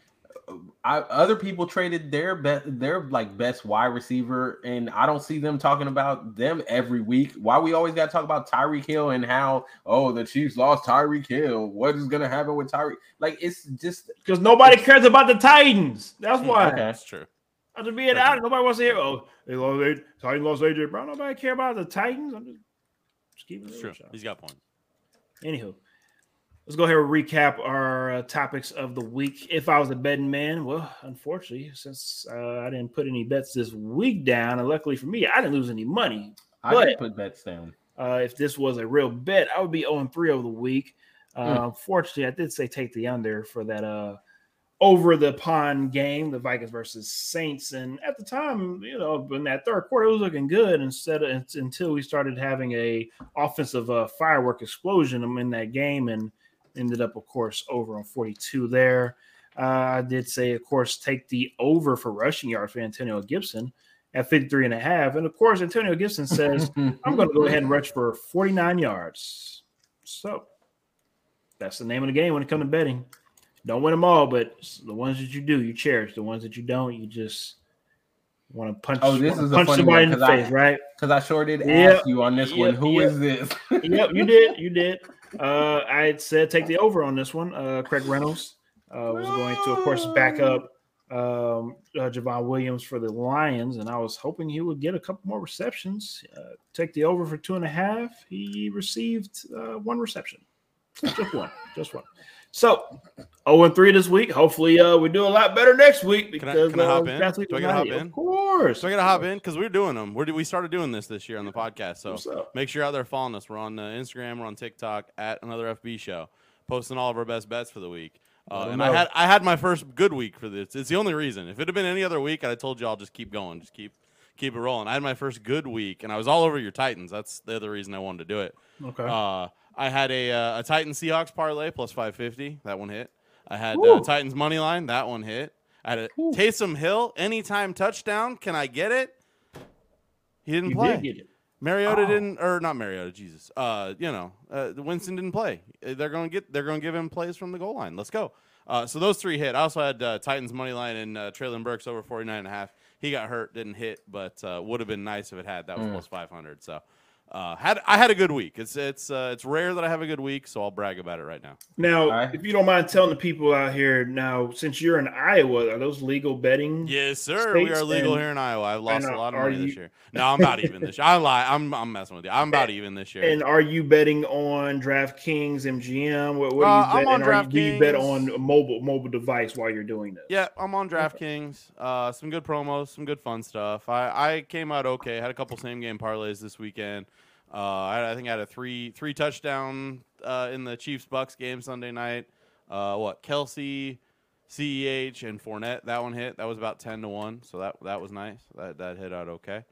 I, other people traded their best, their like best wide receiver, and I don't see them talking about them every week. Why we always got to talk about Tyreek Hill and how oh the Chiefs lost Tyreek Hill. What is gonna happen with Tyreek? Like it's just because nobody cares about the Titans. That's why. Okay. That's true. I'm just being honest. Nobody wants to hear. Oh, they lost. A- Titans lost AJ Brown. Nobody care about the Titans. I'm just, just keeping it true. He's got points. Anywho, let's go ahead and recap our uh, topics of the week. If I was a betting man, well, unfortunately, since uh, I didn't put any bets this week down, and luckily for me, I didn't lose any money. I But- did put bets down. Uh, if this was a real bet, I would be 0 3 over the week. Uh, Unfortunately, I did say take the under for that uh, over the pond game, the Vikings versus Saints. And at the time, you know, in that third quarter, it was looking good. Instead of until we started having a offensive uh, firework explosion in that game, and ended up, of course, over on 42 there. Uh, I did say, of course, take the over for rushing yards for Antonio Gibson at 53 and a half. And of course, Antonio Gibson says, I'm going to go ahead and rush for 49 yards. So that's the name of the game when it comes to betting. Don't win them all, but the ones that you do, you cherish. The ones that you don't, you just want to punch, Oh, this is a punch funny somebody one, in the I- face, right? Because I sure did Yep, ask you on this one. yep, Who yep. is this? yep, you did. You did. Uh, I said take the over on this one. Uh, Craig Reynolds uh, was going to, of course, back up um, uh, Javon Williams for the Lions, and I was hoping he would get a couple more receptions. Uh, take the over for two and a half. He received uh, one reception, just one, just one. So, 0 and 3 this week. Hopefully, uh, we do a lot better next week Can I- because can I hop uh, in? Do I get to hop in? Of course. So I gotta hop in because we're doing them. We're, we started doing this this year on the podcast. So make sure you're out there following us. We're on uh, Instagram. We're on TikTok at another FB show, posting all of our best bets for the week. Uh, 'em and I had I had my first good week for this. It's the only reason. If it had been any other week, I'd told you I'll just keep going, just keep keep it rolling. I had my first good week, and I was all over your Titans. That's the other reason I wanted to do it. Okay. Uh, I had a uh, a Titan Seahawks parlay plus five fifty. That one hit. I had uh, Titans money line. That one hit. I had a Taysom Hill anytime touchdown. Can I get it? He didn't you play. did. Mariota Oh. didn't, or not Mariota. Jesus. Uh, you know, uh, Winston didn't play. Uh, They're going to get. They're going to give him plays from the goal line. Let's go. Uh, so those three hit. I also had uh, Titans money line and uh, Treylon Burks over 49 and a half. He got hurt, didn't hit, but uh, would have been nice if it had. That was plus 500. So uh, had I had a good week. It's it's uh, it's rare that I have a good week, so I'll brag about it right now. Now, Alright. if you don't mind telling the people out here now, since you're in Iowa, are those legal betting? Yes, sir. we are legal and- here in Iowa. I've lost a lot of are money this year. No, I'm about even this year. I lie. I'm I'm messing with you. I'm about even this year. And are you betting on DraftKings, MGM? What, what Uh, do you I'm bet? on and are you, do you bet on a mobile mobile device while you're doing this? Yeah, I'm on DraftKings. Uh, some good promos, some good fun stuff. I, I came out okay. Had a couple same game parlays this weekend. Uh, I, I think I had a three three touchdown uh, in the Chiefs Bucks game Sunday night. Uh, what Kelce, Ceh, and Fournette. That one hit. That was about ten to one. So that that was nice. That that hit out okay.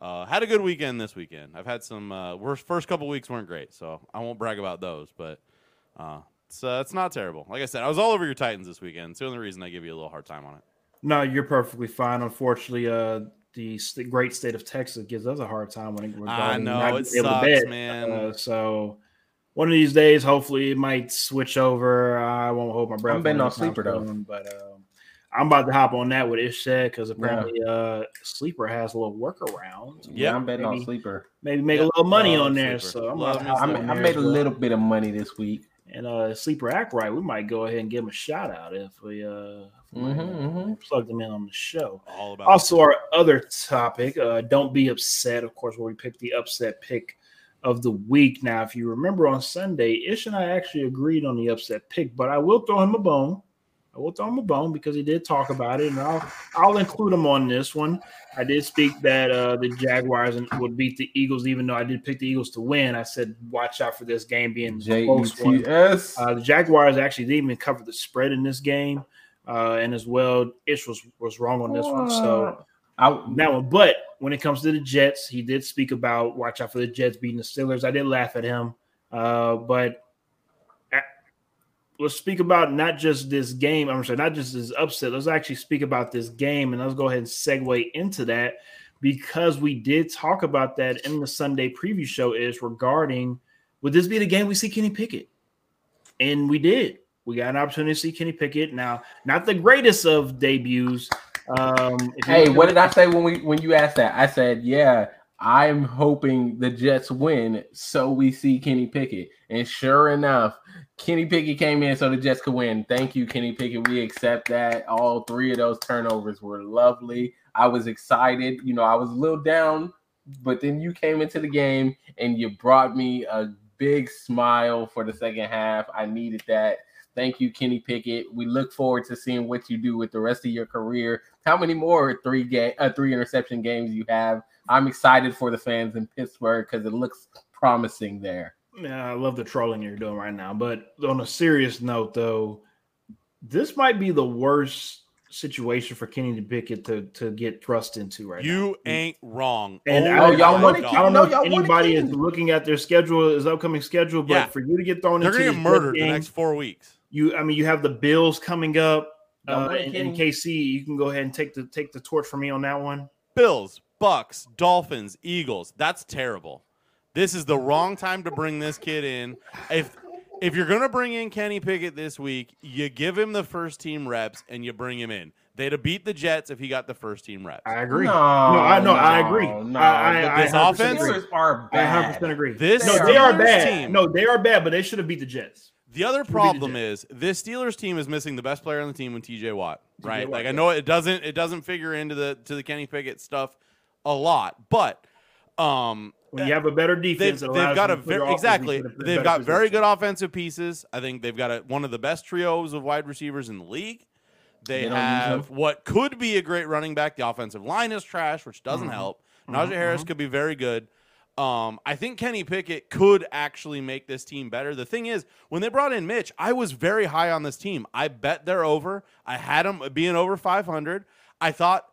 Uh, had a good weekend this weekend. I've had some. Uh, first couple weeks weren't great, so I won't brag about those. But uh, it's uh, it's not terrible. Like I said, I was all over your Titans this weekend. It's the only reason I give you a little hard time on it. No, you're perfectly fine. Unfortunately, the great state of Texas gives us a hard time when it regarding know, not it being able to sucks, bet. man. Uh, so one of these days, hopefully, it might switch over. I won't hold my breath. I'm betting on Sleeper, though. comes, but um, I'm about to hop on that with Ish said because apparently, uh, Sleeper has a little workaround. Yeah, I'm betting on sleeper. Maybe make Yep. a little money Love on there. Sleeper. So I'm Love about to I, some I made as a little bit of money this week. and uh, Sleeper Act Right, we might go ahead and give him a shout out if we uh, if we Mhm, mhm. plug them in on the show. All about Also, our other topic, uh, don't be upset, of course, where we pick the upset pick of the week. Now, if you remember on Sunday, Ish and I actually agreed on the upset pick, but I will throw him a bone. I will throw him a bone because he did talk about it, and I'll I'll include him on this one. I did speak that uh, the Jaguars would beat the Eagles, even though I did pick the Eagles to win. I said, watch out for this game being a close one. Uh, the Jaguars actually didn't even cover the spread in this game, uh, and as well, Ish was was wrong on this one. So I, that one. But when it comes to the Jets, he did speak about watch out for the Jets beating the Steelers. I did laugh at him, uh, but a- let's speak about not just this game. I'm sorry, not just this upset. Let's actually speak about this game, and let's go ahead and segue into that because we did talk about that in the Sunday preview show. Is regarding would this be the game we see Kenny Pickett? And we did. We got an opportunity to see Kenny Pickett. Now, not the greatest of debuts. Um, hey, what did I say when we when you asked that? I said, yeah, I'm hoping the Jets win so we see Kenny Pickett. And sure enough, Kenny Pickett came in so the Jets could win. Thank you, Kenny Pickett. We accept that. All three of those turnovers were lovely. I was excited. You know, I was a little down, but then you came into the game and you brought me a big smile for the second half. I needed that. Thank you, Kenny Pickett. We look forward to seeing what you do with the rest of your career. How many more three game, uh, three interception games you have? I'm excited for the fans in Pittsburgh because it looks promising there. Yeah, I love the trolling you're doing right now. But on a serious note, though, this might be the worst situation for Kenny Pickett to to get thrust into right now. You ain't wrong. And oh, I, y'all I, want don't, it, I don't know y'all if anybody is looking at their schedule, his upcoming schedule, but Yeah. for you to get thrown They're into gonna get murdered the next four weeks. You I mean you have the Bills coming up uh, in, in KC. You can go ahead and take the take the torch from me on that one. Bills, Bucks, Dolphins, Eagles. That's terrible. This is the wrong time to bring this kid in. If if you're gonna bring in Kenny Pickett this week, you give him the first team reps and you bring him in. They'd have beat the Jets if he got the first team reps. I agree. No, No, I no, I agree. no. I, I, I This 100% offense- agree. Steelers are I 100 agree. This no, they are bad. team- No, they are bad, but they should have beat the Jets. The other problem is this Steelers team is missing the best player on the team with TJ Watt. Right? Watt, like I know it doesn't it doesn't figure into the to the Kenny Pickett stuff a lot, but um When you have a better they've, defense, they've got a to put your very exactly in in they've got very good offensive pieces. I think they've got a, one of the best trios of wide receivers in the league. They, They have what could be a great running back. The offensive line is trash, which doesn't Mhm. help. Mhm, Najee Harris mhm. could be very good. Um, I think Kenny Pickett could actually make this team better. The thing is, when they brought in Mitch, I was very high on this team. I bet they're over. I had them being over 500. I thought,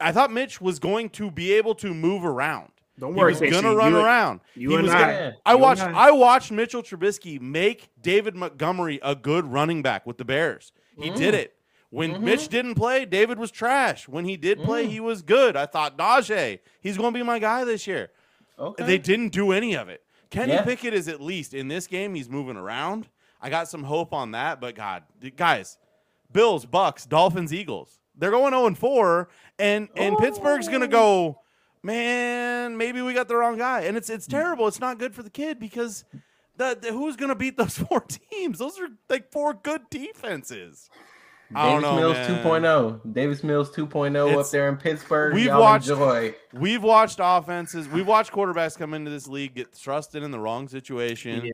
I thought Mitch was going to be able to move around. Don't He worry, was Casey. gonna run you, around. You He and was I. gonna- I you and watched. I. I watched Mitchell Trubisky make David Montgomery a good running back with the Bears. He Mm. did it. When Mhm. Mitch didn't play, David was trash. When he did play, Mm. he was good. I thought Najee, he's going to be my guy this year. Okay. They didn't do any of it. Kenny Yeah. Pickett is at least in this game. He's moving around. I got some hope on that. But God, guys, Bills, Bucks, Dolphins, Eagles. They're going 0 and 4, and and oh. Pittsburgh's going to go. Man, maybe we got the wrong guy, and it's it's terrible. It's not good for the kid because the, the who's going to beat those four teams? Those are like four good defenses. I don't Davis know, Mills man. 2.0. Davis Mills 2.0 It's- up there in Pittsburgh. we've Y'all watched- enjoy. We've watched offenses, we've watched quarterbacks come into this league get thrusted in the wrong situation, Yeah.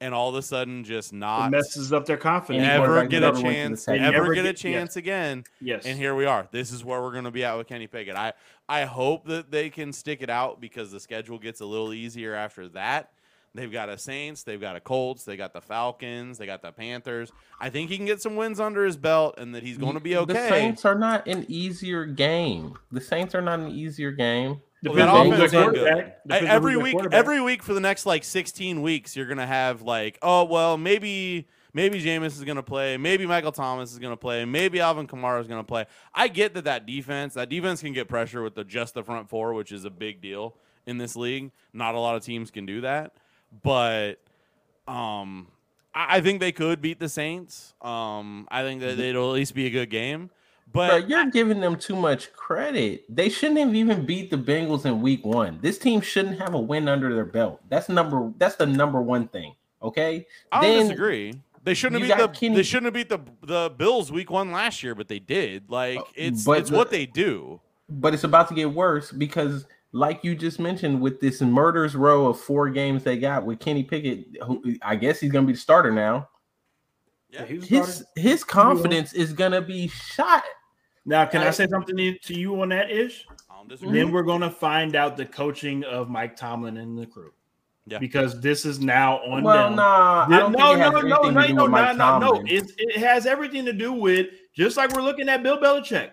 and all of a sudden just It not messes up their confidence. Any ever get a ever went to the chance, Saints. ever Never get a get- yes. chance again. yes. And here we are. This is where we're going to be at with Kenny Pickett. I I hope that they can stick it out because the schedule gets a little easier after that. They've got a Saints, they've got a Colts, they got the Falcons, they got the Panthers. I think he can get some wins under his belt and that he's going to be okay. The. Saints are not an easier game. The Saints are not an easier game. Well, that offense their ain't good. quarterback. I- Depends on every week every week for the next like 16 weeks you're gonna have like oh well maybe maybe Jameis is gonna play maybe Michael Thomas is gonna play maybe Alvin Kamara is gonna play I get that that defense that defense can get pressure with the just the front four which is a big deal in this league not a lot of teams can do that but um I, I think they could beat the Saints um I think that it'll at least be a good game But but you're giving them too much credit. They shouldn't have even beat the Bengals in week one. This team shouldn't have a win under their belt. That's number that's the number one thing. Okay, I Then disagree. They shouldn't have beat the Kenny- they shouldn't have beat the the Bills week one last year, but they did. Like Uh, it's but it's the- what they do. but it's about to get worse because, like you just mentioned, with this murders row of four games they got with Kenny Pickett, who I guess he's gonna be the starter now. Yeah. he His starting. his confidence is gonna be shot. Now, can I I- say something to to you on that ish? I don't. Hmm? Then we're going to find out the coaching of Mike Tomlin and the crew. Yeah. Because this is now on Well, them. nah, I Yeah, don't no, think it has no, no, no, no, no, no, no. It, it has everything to do with just like we're looking at Bill Belichick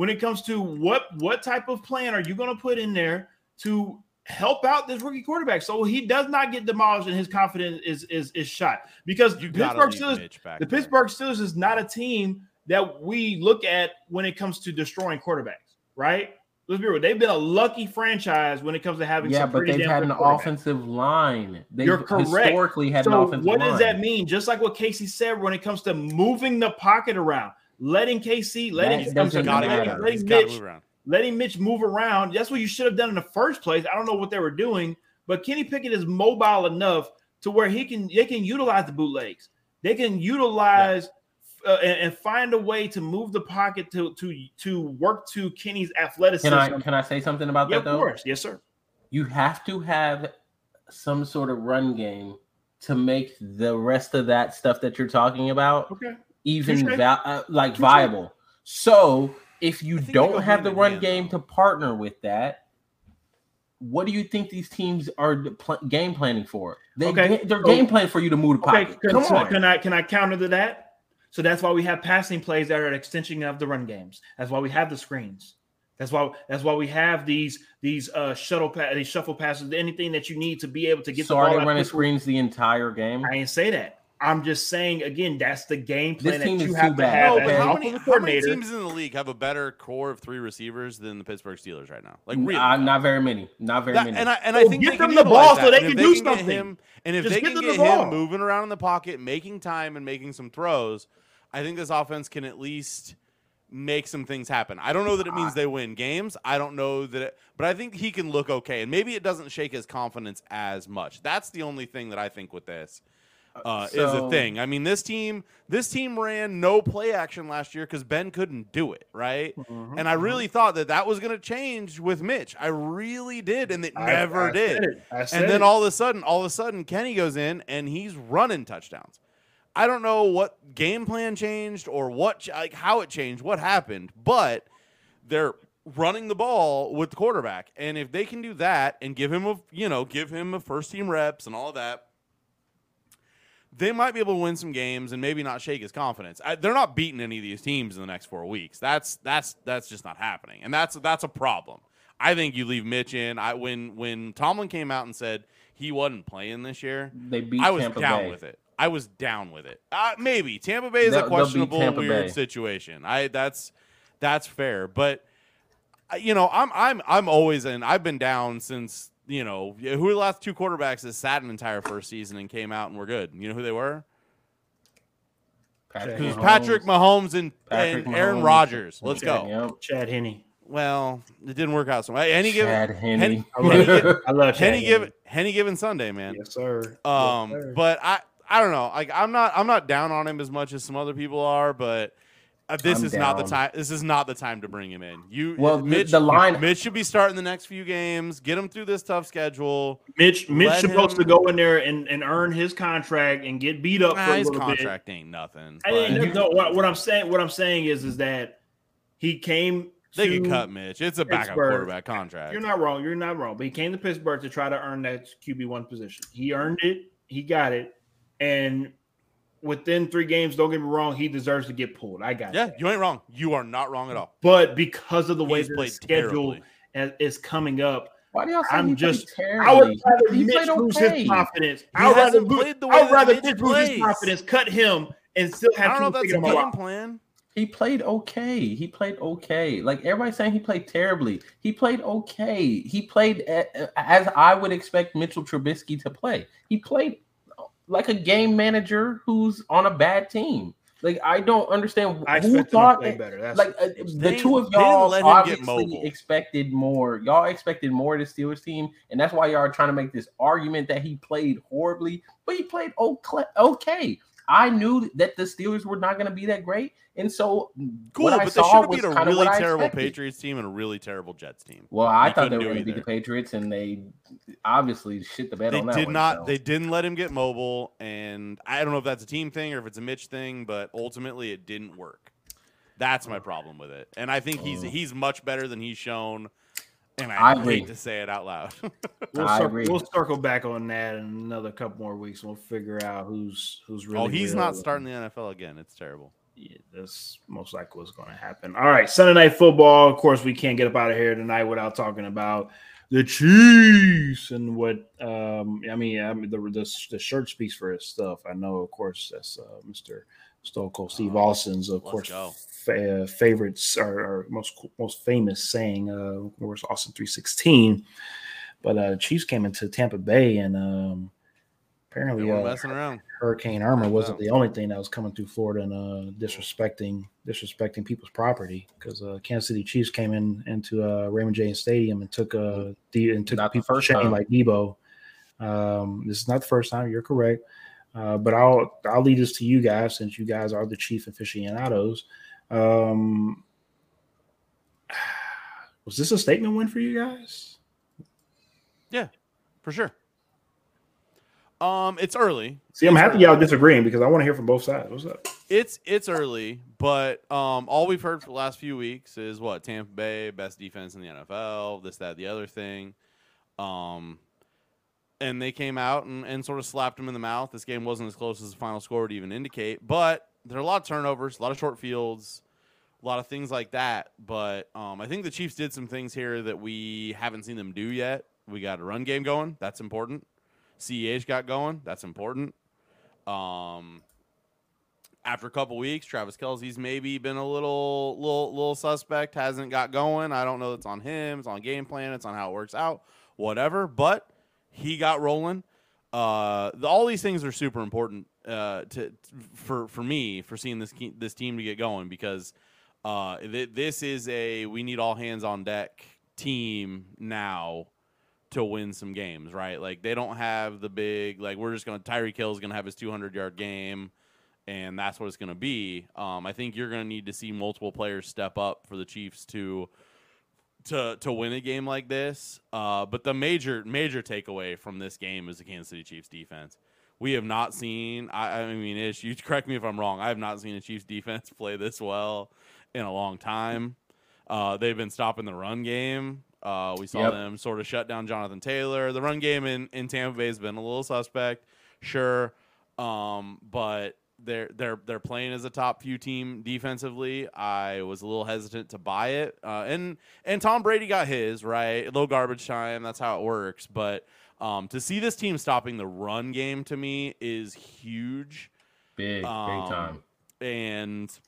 when it comes to what what type of plan are you going to put in there to help out this rookie quarterback so he does not get demolished and his confidence is is is shot because You Pittsburgh Steelers back the there. Pittsburgh Steelers is not a team that we look at when it comes to destroying quarterbacks, right? Let's be real. They've been a lucky franchise when it comes to having Yeah, some but they've had an offensive line. They've You're correct. historically had an offensive what line. What does that mean? Just like what Casey said when it comes to moving the pocket around, letting KC, letting, That I'm sorry, Gotta matter. get letting. Letting Mitch, move around. letting Mitch move around. That's what you should have done in the first place. I don't know what they were doing, but Kenny Pickett is mobile enough to where he can they can utilize the bootlegs. They can utilize uh, and, and find a way to move the pocket to to to work to Kenny's athleticism. Can I can I say something about yeah, that of though? course, yes, sir. You have to have some sort of run game to make the rest of that stuff that you're talking about Okay, even va- uh, like Touche. viable. So if you I think they go don't have the run game though. to partner with that, what do you think these teams are pl- game planning for? They, okay. they're so- game planning for you to move the okay. pocket. Can, Come so on. can I can I counter to that? So that's why we have passing plays that are an extension of the run games. That's why we have the screens. That's why that's why we have these these uh shuttle pa- these shuffle passes. Anything that you need to be able to get so the are they running quickly. screens the entire game? I didn't say that. I'm just saying again. That's the game plan team that is you have to have No, but how many, how many teams in the league have a better core of three receivers than the Pittsburgh Steelers right now? Like really? Uh, not very many. Not very That- many. and I and I think get they them can the utilize ball so they And if can do get something. him, and if Just they get can them the get him ball. moving around in the pocket, making time and making some throws, I think this offense can at least make some things happen. I don't know that it means they win games. I don't know that, it, but I think he can look okay, and maybe it doesn't shake his confidence as much. That's the only thing that I think with this. Uh, is a thing. I mean, this team, this team ran no play action last year because Ben couldn't do it, right? Mhm. And I really thought that that was going to change with Mitch. I really did, and it I- never I did. it. And then it. all of a sudden, all of a sudden, Kenny goes in and he's running touchdowns. I don't know what game plan changed or what, like how it changed, what happened, but they're running the ball with the quarterback, and if they can do that and give him a, you know, give him a first team reps and all that. They might be able to win some games and maybe not shake his confidence. I, they're not beating any of these teams in the next four weeks. That's that's that's just not happening, and that's that's a problem. I think you leave Mitch in. I when when Tomlin came out and said he wasn't playing this year, they beat I was Tampa down Bay. with it. I was down with it. Uh, maybe Tampa Bay is They'll- a questionable, weird Bay. situation. I that's that's fair, but uh, you know, I'm I'm I'm always and I've been down since you know who the last two quarterbacks that sat an entire first season and came out and were good. You know who they were? Patrick It It was Mahomes. Patrick Mahomes and, Patrick and Aaron Mahomes. Rodgers. Let's Okay. go. Yep. Chad Henne. Well, it didn't work out so much. Any given Chad Henne. I love, Henny- I love Chad Henne given Henny given Sunday, man. Yes, sir. Um, Yes, sir. but I I don't know. Like I'm not I'm not down on him as much as some other people are, but uh, this I'm is not the time. This is not the time to bring him in. You Well, the- Mitch, the line- Mitch should be starting the next few games. Get him through this tough schedule. Mitch Mitch let supposed to go in there and, and earn his contract and get beat up for Nah, a his little bit. contract ain't nothing. I but didn't know what, what I'm saying. What I'm saying is is that he came. they to, can cut Mitch. It's a backup Pittsburgh. quarterback contract. You're not wrong. You're not wrong. But he came to Pittsburgh to try to earn that QB one position. He earned it. He got it. And within three games, don't get me wrong, he deserves to get pulled. I got it. yeah, that. you ain't wrong. You are not wrong at all. But because of the way the schedule terribly. is- is coming up, Why do y'all say I'm he played just- I would rather He Mitch played lose okay. his confidence. He I would rather lose, the way I would rather Mitch Mitch lose his confidence, cut him, and still I have don't know if that's a game plan. He played okay. He played okay. Like everybody's saying, he played terribly. He played okay. He played as I would expect Mitchell Trubisky to play. He played like a game manager who's on a bad team. Like I don't understand I who expect him to thought better. That's like uh, the two of y'all let him get obviously expected more. Y'all expected more of the Steelers team, and that's why y'all are trying to make this argument that he played horribly, but he played okay. I knew that the Steelers were not going to be that great, and so Cool, what I but they saw should have was beat a really terrible. Patriots team and a really terrible Jets team. Well, I He thought they were going to beat the. Patriots, and they obviously shit the bed They on that did one, not. so. They didn't let him get mobile, and I don't know if that's a team thing or if it's a Mitch thing, but ultimately it didn't work. That's my problem with it, and I think he's he's much better than he's shown. And I, I hate agree. to say it out loud. We'll, I cir- agree. we'll circle back on that in another couple more weeks. and We'll figure out who's who's really. oh, he's real not starting the NFL again. It's terrible. Yeah, that's most likely what's going to happen. All right, Sunday night football. Of course, we can't get up out of here tonight without talking about the Chiefs and what. Um, I mean, I mean the, the the shirt speaks for itself. I know, of course, that's uh, Mister Stone Cold Steve Oh, Austin's, of course, fa- uh, favorites or, or most most famous saying. Uh, of course, Austin three sixteen. But uh, Chiefs came into Tampa Bay and um, apparently uh, messing around. Hurricane Irma wasn't the only thing that was coming through Florida and uh, disrespecting disrespecting people's property because uh, Kansas City Chiefs came in into uh, Raymond James Stadium and took uh, the and took Not the first time. like Debo. Um, this is not the first time. You're correct, uh, but I'll I'll lead this to you guys since you guys are the chief aficionados. Um, was this a statement win for you guys? Yeah, for sure. Um, it's early. See, I'm It's happy early. y'all disagreeing because I want to hear from both sides. What's up? It's it's early, but um, all we've heard for the last few weeks is what Tampa Bay best defense in the NFL, this that the other thing, um, and they came out and, and sort of slapped him in the mouth. This game wasn't as close as the final score would even indicate, but there are a lot of turnovers, a lot of short fields, a lot of things like that. But um, I think the Chiefs did some things here that we haven't seen them do yet. We got a run game going, that's important. CEH got going, that's important. Um, after a couple weeks, Travis Kelce's maybe been a little, little, little suspect. Hasn't got going. I don't know. It's on him. It's on game plan. It's on how it works out. Whatever. But he got rolling. Uh, the, all these things are super important uh, to for for me for seeing this this team to get going because uh, th- this is a we need all hands on deck team now to win some games, right? Like they don't have the big like we're just gonna Tyreek Hill's gonna have his 200 yard game, and that's what it's gonna be. Um, I think you're gonna need to see multiple players step up for the Chiefs to to to win a game like this. Uh, but the major major takeaway from this game is the Kansas City Chiefs defense. We have not seen. I, I mean, Ish, you correct me if I'm wrong. I have not seen a Chiefs defense play this well in a long time. Uh, they've been stopping the run game. Uh, we saw Yep. them sort of shut down Jonathan Taylor. The run game in, in Tampa Bay has been a little suspect, sure, um, but they're they're they're playing as a top few team defensively. I was a little hesitant to buy it, uh, and and Tom Brady got his right, low garbage time. That's how it works. But um, to see this team stopping the run game to me is huge big, Um, big time. and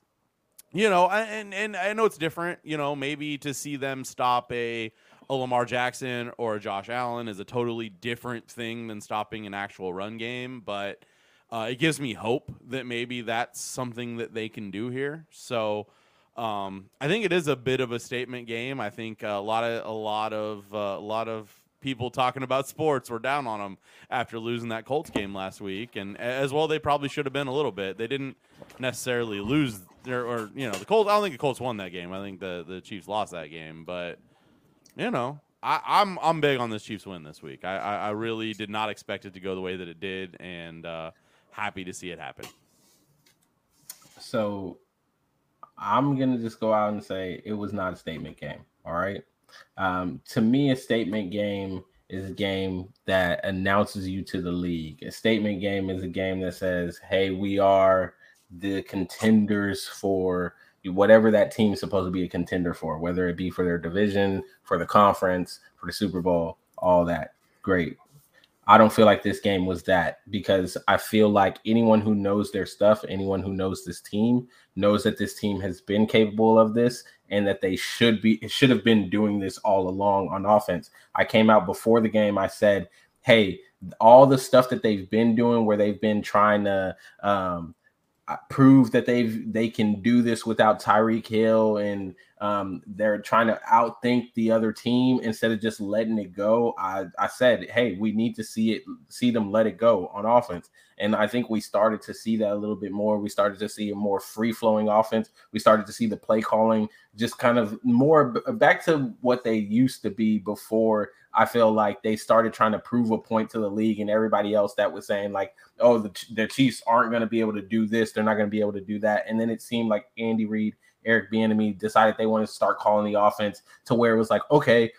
you know, I- and and I know it's different. You know, maybe to see them stop a a Lamar Jackson or a Josh Allen is a totally different thing than stopping an actual run game, but uh, it gives me hope that maybe that's something that they can do here. So. Um, I think it is a bit of a statement game. I think a lot of a lot of uh, a lot of people talking about sports were down on them after losing that Colts game last week, and as well they probably should have been a little bit. They didn't necessarily lose or, or you know the Colts. I don't think the Colts won that game. I think the the Chiefs lost that game, but you know. I, I'm I'm big on this Chiefs win this week. I, I, I really did not expect it to go the way that it did, and uh, happy to see it happen. So I'm gonna just go out and say it was not a statement game. All right. Um, to me, a statement game is a game that announces you to the league. A statement game is a game that says, "Hey, we are the contenders for whatever that team is supposed to be a contender for, whether it be for their division, for the conference, for the Super Bowl, all that. Great. I don't feel like this game was that because I feel like anyone who knows their stuff, anyone who knows this team, knows that this team has been capable of this and that they should be should have been doing this all along on offense. I came out before the game. I said, "Hey, all the stuff that they've been doing, where they've been trying to um, prove that they've they can do this without Tyreek Hill and um, they're trying to outthink the other team instead of just letting it go. I, I said, hey, we need to see it, see them let it go on offense. And I think we started to see that a little bit more. We started to see a more free flowing offense. We started to see the play calling just kind of more back to what they used to be before. I feel like they started trying to prove a point to the league and everybody else that was saying, like, oh, the, the Chiefs aren't going to be able to do this. They're not going to be able to do that. And then it seemed like Andy Reid Eric Bieniemy decided they wanted to start calling the offense to where it was like, okay,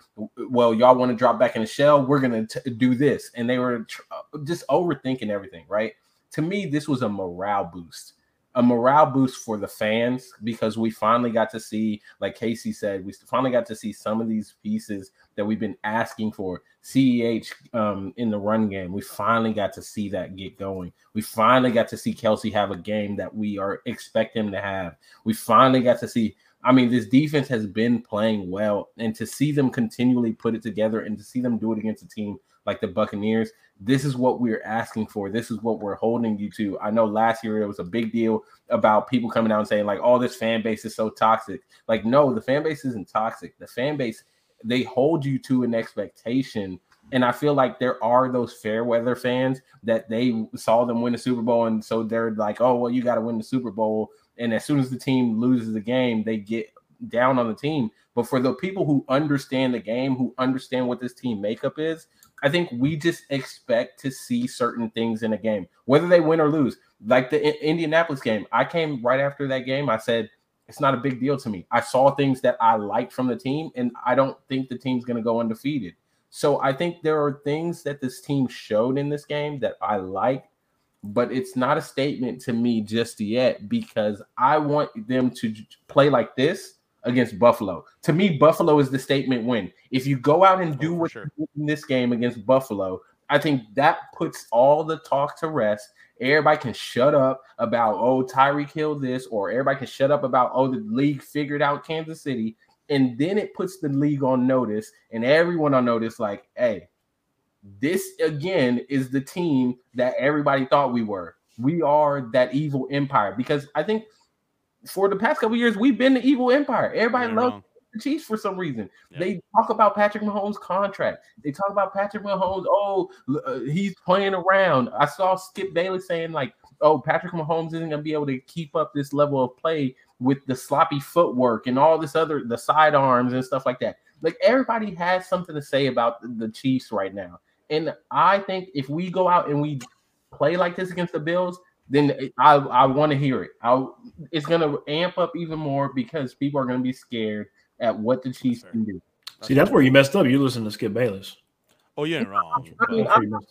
well, y'all want to drop back in the shell, we're gonna t- do this, and they were tr- just overthinking everything. Right? To me, this was a morale boost a morale boost for the fans because we finally got to see, like Casey said, we finally got to see some of these pieces that we've been asking for. CEH um, in the run game, we finally got to see that get going. We finally got to see Kelce have a game that we are expect him to have. We finally got to see. I mean, this defense has been playing well, and to see them continually put it together and to see them do it against a team like the Buccaneers, this is what we're asking for. This is what we're holding you to. I know last year it was a big deal about people coming out and saying, like, oh, this fan base is so toxic. Like, no, the fan base isn't toxic. The fan base, they hold you to an expectation. And I feel like there are those fair weather fans that they saw them win the Super Bowl. And so they're like, oh, well, you got to win the Super Bowl. And as soon as the team loses the game, they get down on the team. But for the people who understand the game, who understand what this team makeup is, I think we just expect to see certain things in a game, whether they win or lose. Like the Indianapolis game, I came right after that game. I said, it's not a big deal to me. I saw things that I liked from the team, and I don't think the team's going to go undefeated. So I think there are things that this team showed in this game that I like, but it's not a statement to me just yet because I want them to play like this against Buffalo. To me, Buffalo is the statement win. If you go out and oh, do oh, what sure. in this game against Buffalo, I think that puts all the talk to rest. Everybody can shut up about oh Tyreek killed this, or everybody can shut up about oh the league figured out Kansas City, and then it puts the league on notice and everyone on notice. Like, hey, this again is the team that everybody thought we were. We are that evil empire because I think for the past couple years, we've been the evil empire. Everybody loves wrong. the Chiefs for some reason. Yep. They talk about Patrick Mahomes' contract. They talk about Patrick Mahomes. Oh, uh, he's playing around. I saw Skip Bayless saying like, "Oh, Patrick Mahomes isn't going to be able to keep up this level of play with the sloppy footwork and all this other the sidearms and stuff like that." Like everybody has something to say about the Chiefs right now. And I think if we go out and we play like this against the Bills, then I I want to hear it. I it's gonna amp up even more because people are gonna be scared at what the Chiefs can do. See, that's where you messed up. You listen to Skip Bayless. Oh, yeah, wrong. I mean, I'm, I'm, not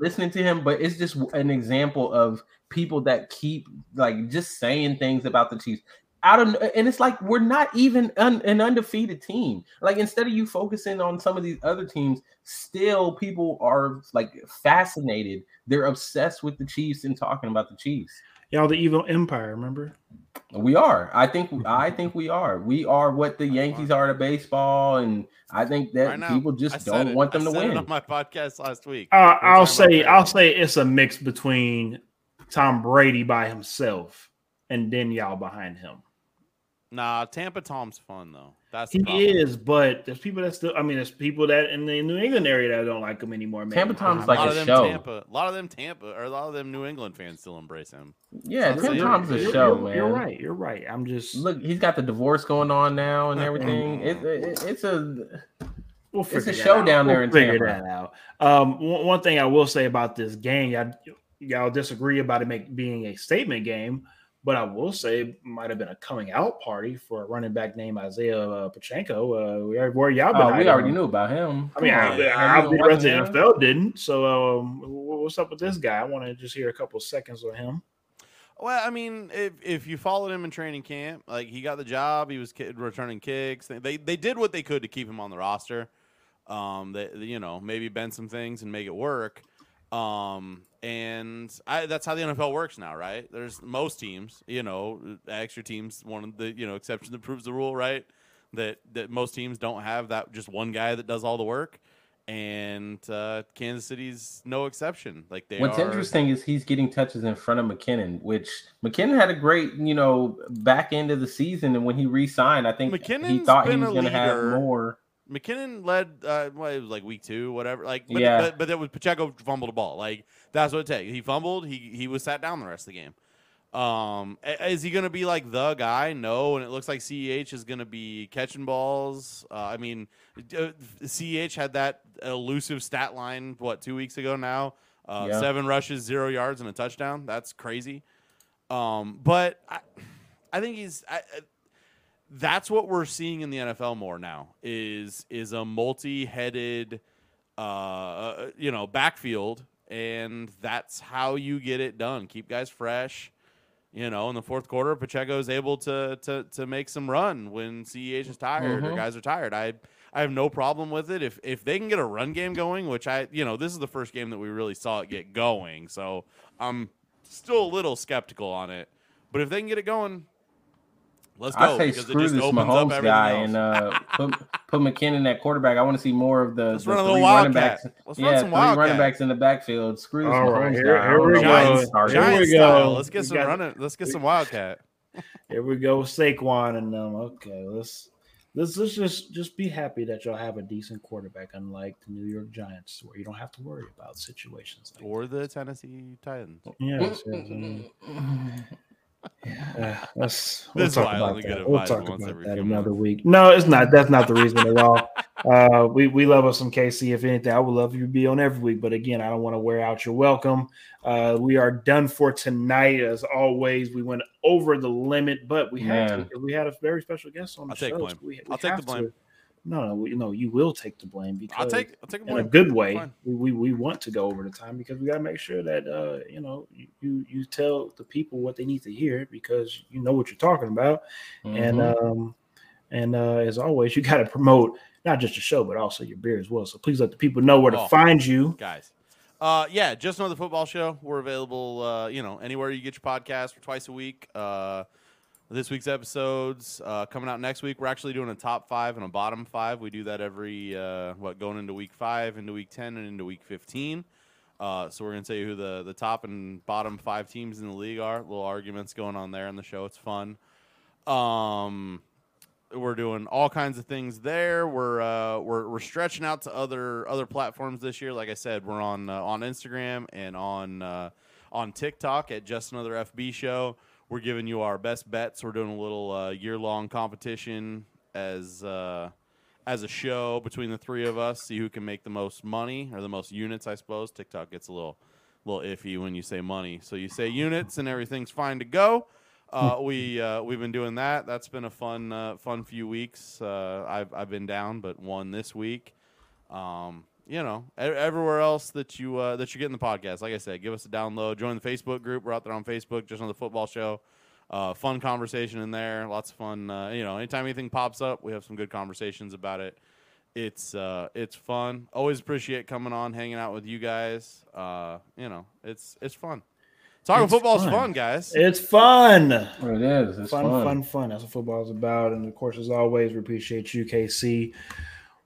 listening to him, but it's just an example of people that keep like just saying things about the Chiefs out of and it's like we're not even un, an undefeated team. Like instead of you focusing on some of these other teams still people are like fascinated. They're obsessed with the chiefs and talking about the chiefs. Y'all the evil empire remember? We are. I think i think we are. We are what the yankees are to baseball and i think that people just don't it. want them I to win. on my podcast last week. Uh, i'll say i'll say it's a mix between tom brady by himself and then y'all behind him Nah, Tampa Tom's fun though. That's he is, but there's people that still. I mean, there's people that in the New England area that don't like him anymore. Maybe. Tampa Tom's like a, a show. Tampa, a lot of them Tampa or a lot of them New England fans still embrace him. Yeah, Tampa Tom's a show, you're, man. You're right. You're right. I'm just look. He's got the divorce going on now and everything. it, it, it's a. We'll it's a show down there we'll in figure Tampa. that out. Um, one, one thing I will say about this game, y'all, y'all disagree about it make, being a statement game. But I will say, might have been a coming out party for a running back named Isaiah uh, Pacheco. Uh, where y'all been? Oh, we already knew about him. I mean, I, I, I, the rest of the NFL didn't. So, um, what's up with this guy? I want to just hear a couple seconds of him. Well, I mean, if if you followed him in training camp, like he got the job, he was returning kicks. They they did what they could to keep him on the roster. Um, they, you know maybe bend some things and make it work. Um, and I, that's how the NFL works now, right? There's most teams, you know, extra teams, one of the you know exception that proves the rule, right? That that most teams don't have that just one guy that does all the work, and uh, Kansas City's no exception. Like they. What's are... interesting is he's getting touches in front of McKinnon, which McKinnon had a great, you know, back end of the season, and when he re-signed, I think McKinnon's he thought he was going to have more. McKinnon led, uh, well, it was like week two, whatever. Like, but, Yeah. but, but that was Pacheco fumbled a ball. Like that's what it takes. He fumbled. He he was sat down the rest of the game. Um, is he going to be like the guy? No, and it looks like Ceh is going to be catching balls. Uh, I mean, uh, Ceh had that elusive stat line what two weeks ago now. Uh, Yeah. Seven rushes, zero yards, and a touchdown. That's crazy. Um, but I, I think he's. I, I- that's what we're seeing in the NFL more now is is a multi-headed uh you know backfield and that's how you get it done. Keep guys fresh you know in the fourth quarter Pacheco is able to to to make some run when CEH is tired or Mhm. guys are tired. I I have no problem with it. If if they can get a run game going which I you know this is the first game that we really saw it get going so I'm still a little skeptical on it. But if they can get it going let's go I say screw this Mahomes guy else. and uh, put put McKinnon at quarterback. I want to see more of the, Let's the run three little running wildcat. backs. Let's run yeah, some three running wildcat. backs in the backfield. Screw this All Mahomes right, guy. here- I here we know go. why Giants. Here we Giants go. style. Let's get We some got- running. Let's get some wildcat. Here we go, Saquon and them. Okay, let's let's let's just just be happy that y'all have a decent quarterback, unlike the New York Giants, where you don't have to worry about situations like Or the Tennessee Titans. Yes, yes, I mean, yeah, that's we'll why I talk about that. it We'll talk about that another months. week. No, it's not. That's not the reason at all. Uh, we we love us some KC. If anything, I would love you to be on every week. But again, I don't want to wear out your welcome. Uh, we are done for tonight. As always, we went over the limit, but we had to we had a very special guest on the I'll take show. blame. so we- we I'll take the blame. to- No, no, we, no, you will take the blame because I'll take. I'll take a in a good way. We, we we want to go over the time because we got to make sure that uh you know you- you you tell the people what they need to hear because you know what you're talking about and Mhm. um and uh as always you got to promote not just your show but also your beer as well. So please let the people know where to Oh. find you. guys. Uh, yeah, just another football show. We're available, uh, you know, anywhere you get your podcast for twice a week. Uh, this week's episodes uh, coming out next week. We're actually doing a top five and a bottom five. We do that every uh, what going into week five, into week ten, and into week fifteen. Uh, so we're gonna tell you who the the top and bottom five teams in the league are. Little arguments going on there in the show. It's fun. Um, we're doing all kinds of things there. We're uh, we're we're stretching out to other other platforms this year. Like I said, we're on uh, on Instagram and on uh, on TikTok at Just Another FB Show. We're giving you our best bets. We're doing a little uh, year long competition as uh, as a show between the three of us. See who can make the most money or the most units. I suppose TikTok gets a little little iffy when you say money. So you say units and everything's fine to go. Uh, we uh, we've been doing that. That's been a fun uh, fun few weeks. Uh, I've I've been down, but one this week. Um, you know, everywhere else that you uh, that you're getting the podcast. Like I said, give us a download. Join the Facebook group. We're out there on Facebook, just another football show. Uh, fun conversation in there. Lots of fun. Uh, you know, anytime anything pops up, we have some good conversations about it. It's uh, it's fun. Always appreciate coming on, hanging out with you guys. Uh, you know, it's it's fun. Talking It's football is fun. fun, guys. It's fun. It is. It's fun, fun. fun, fun. That's what football is about. And of course, as always, we appreciate you, KC.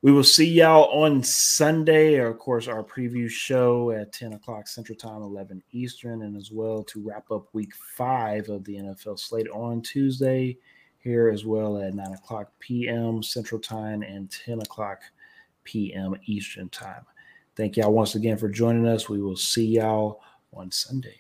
We will see y'all on Sunday, or of course, our preview show at 10 o'clock Central Time, 11 Eastern, and as well to wrap up week five of the NFL slate on Tuesday here as well at 9 o'clock p.m. Central Time and 10 o'clock p.m. Eastern Time. Thank y'all once again for joining us. We will see y'all on Sunday.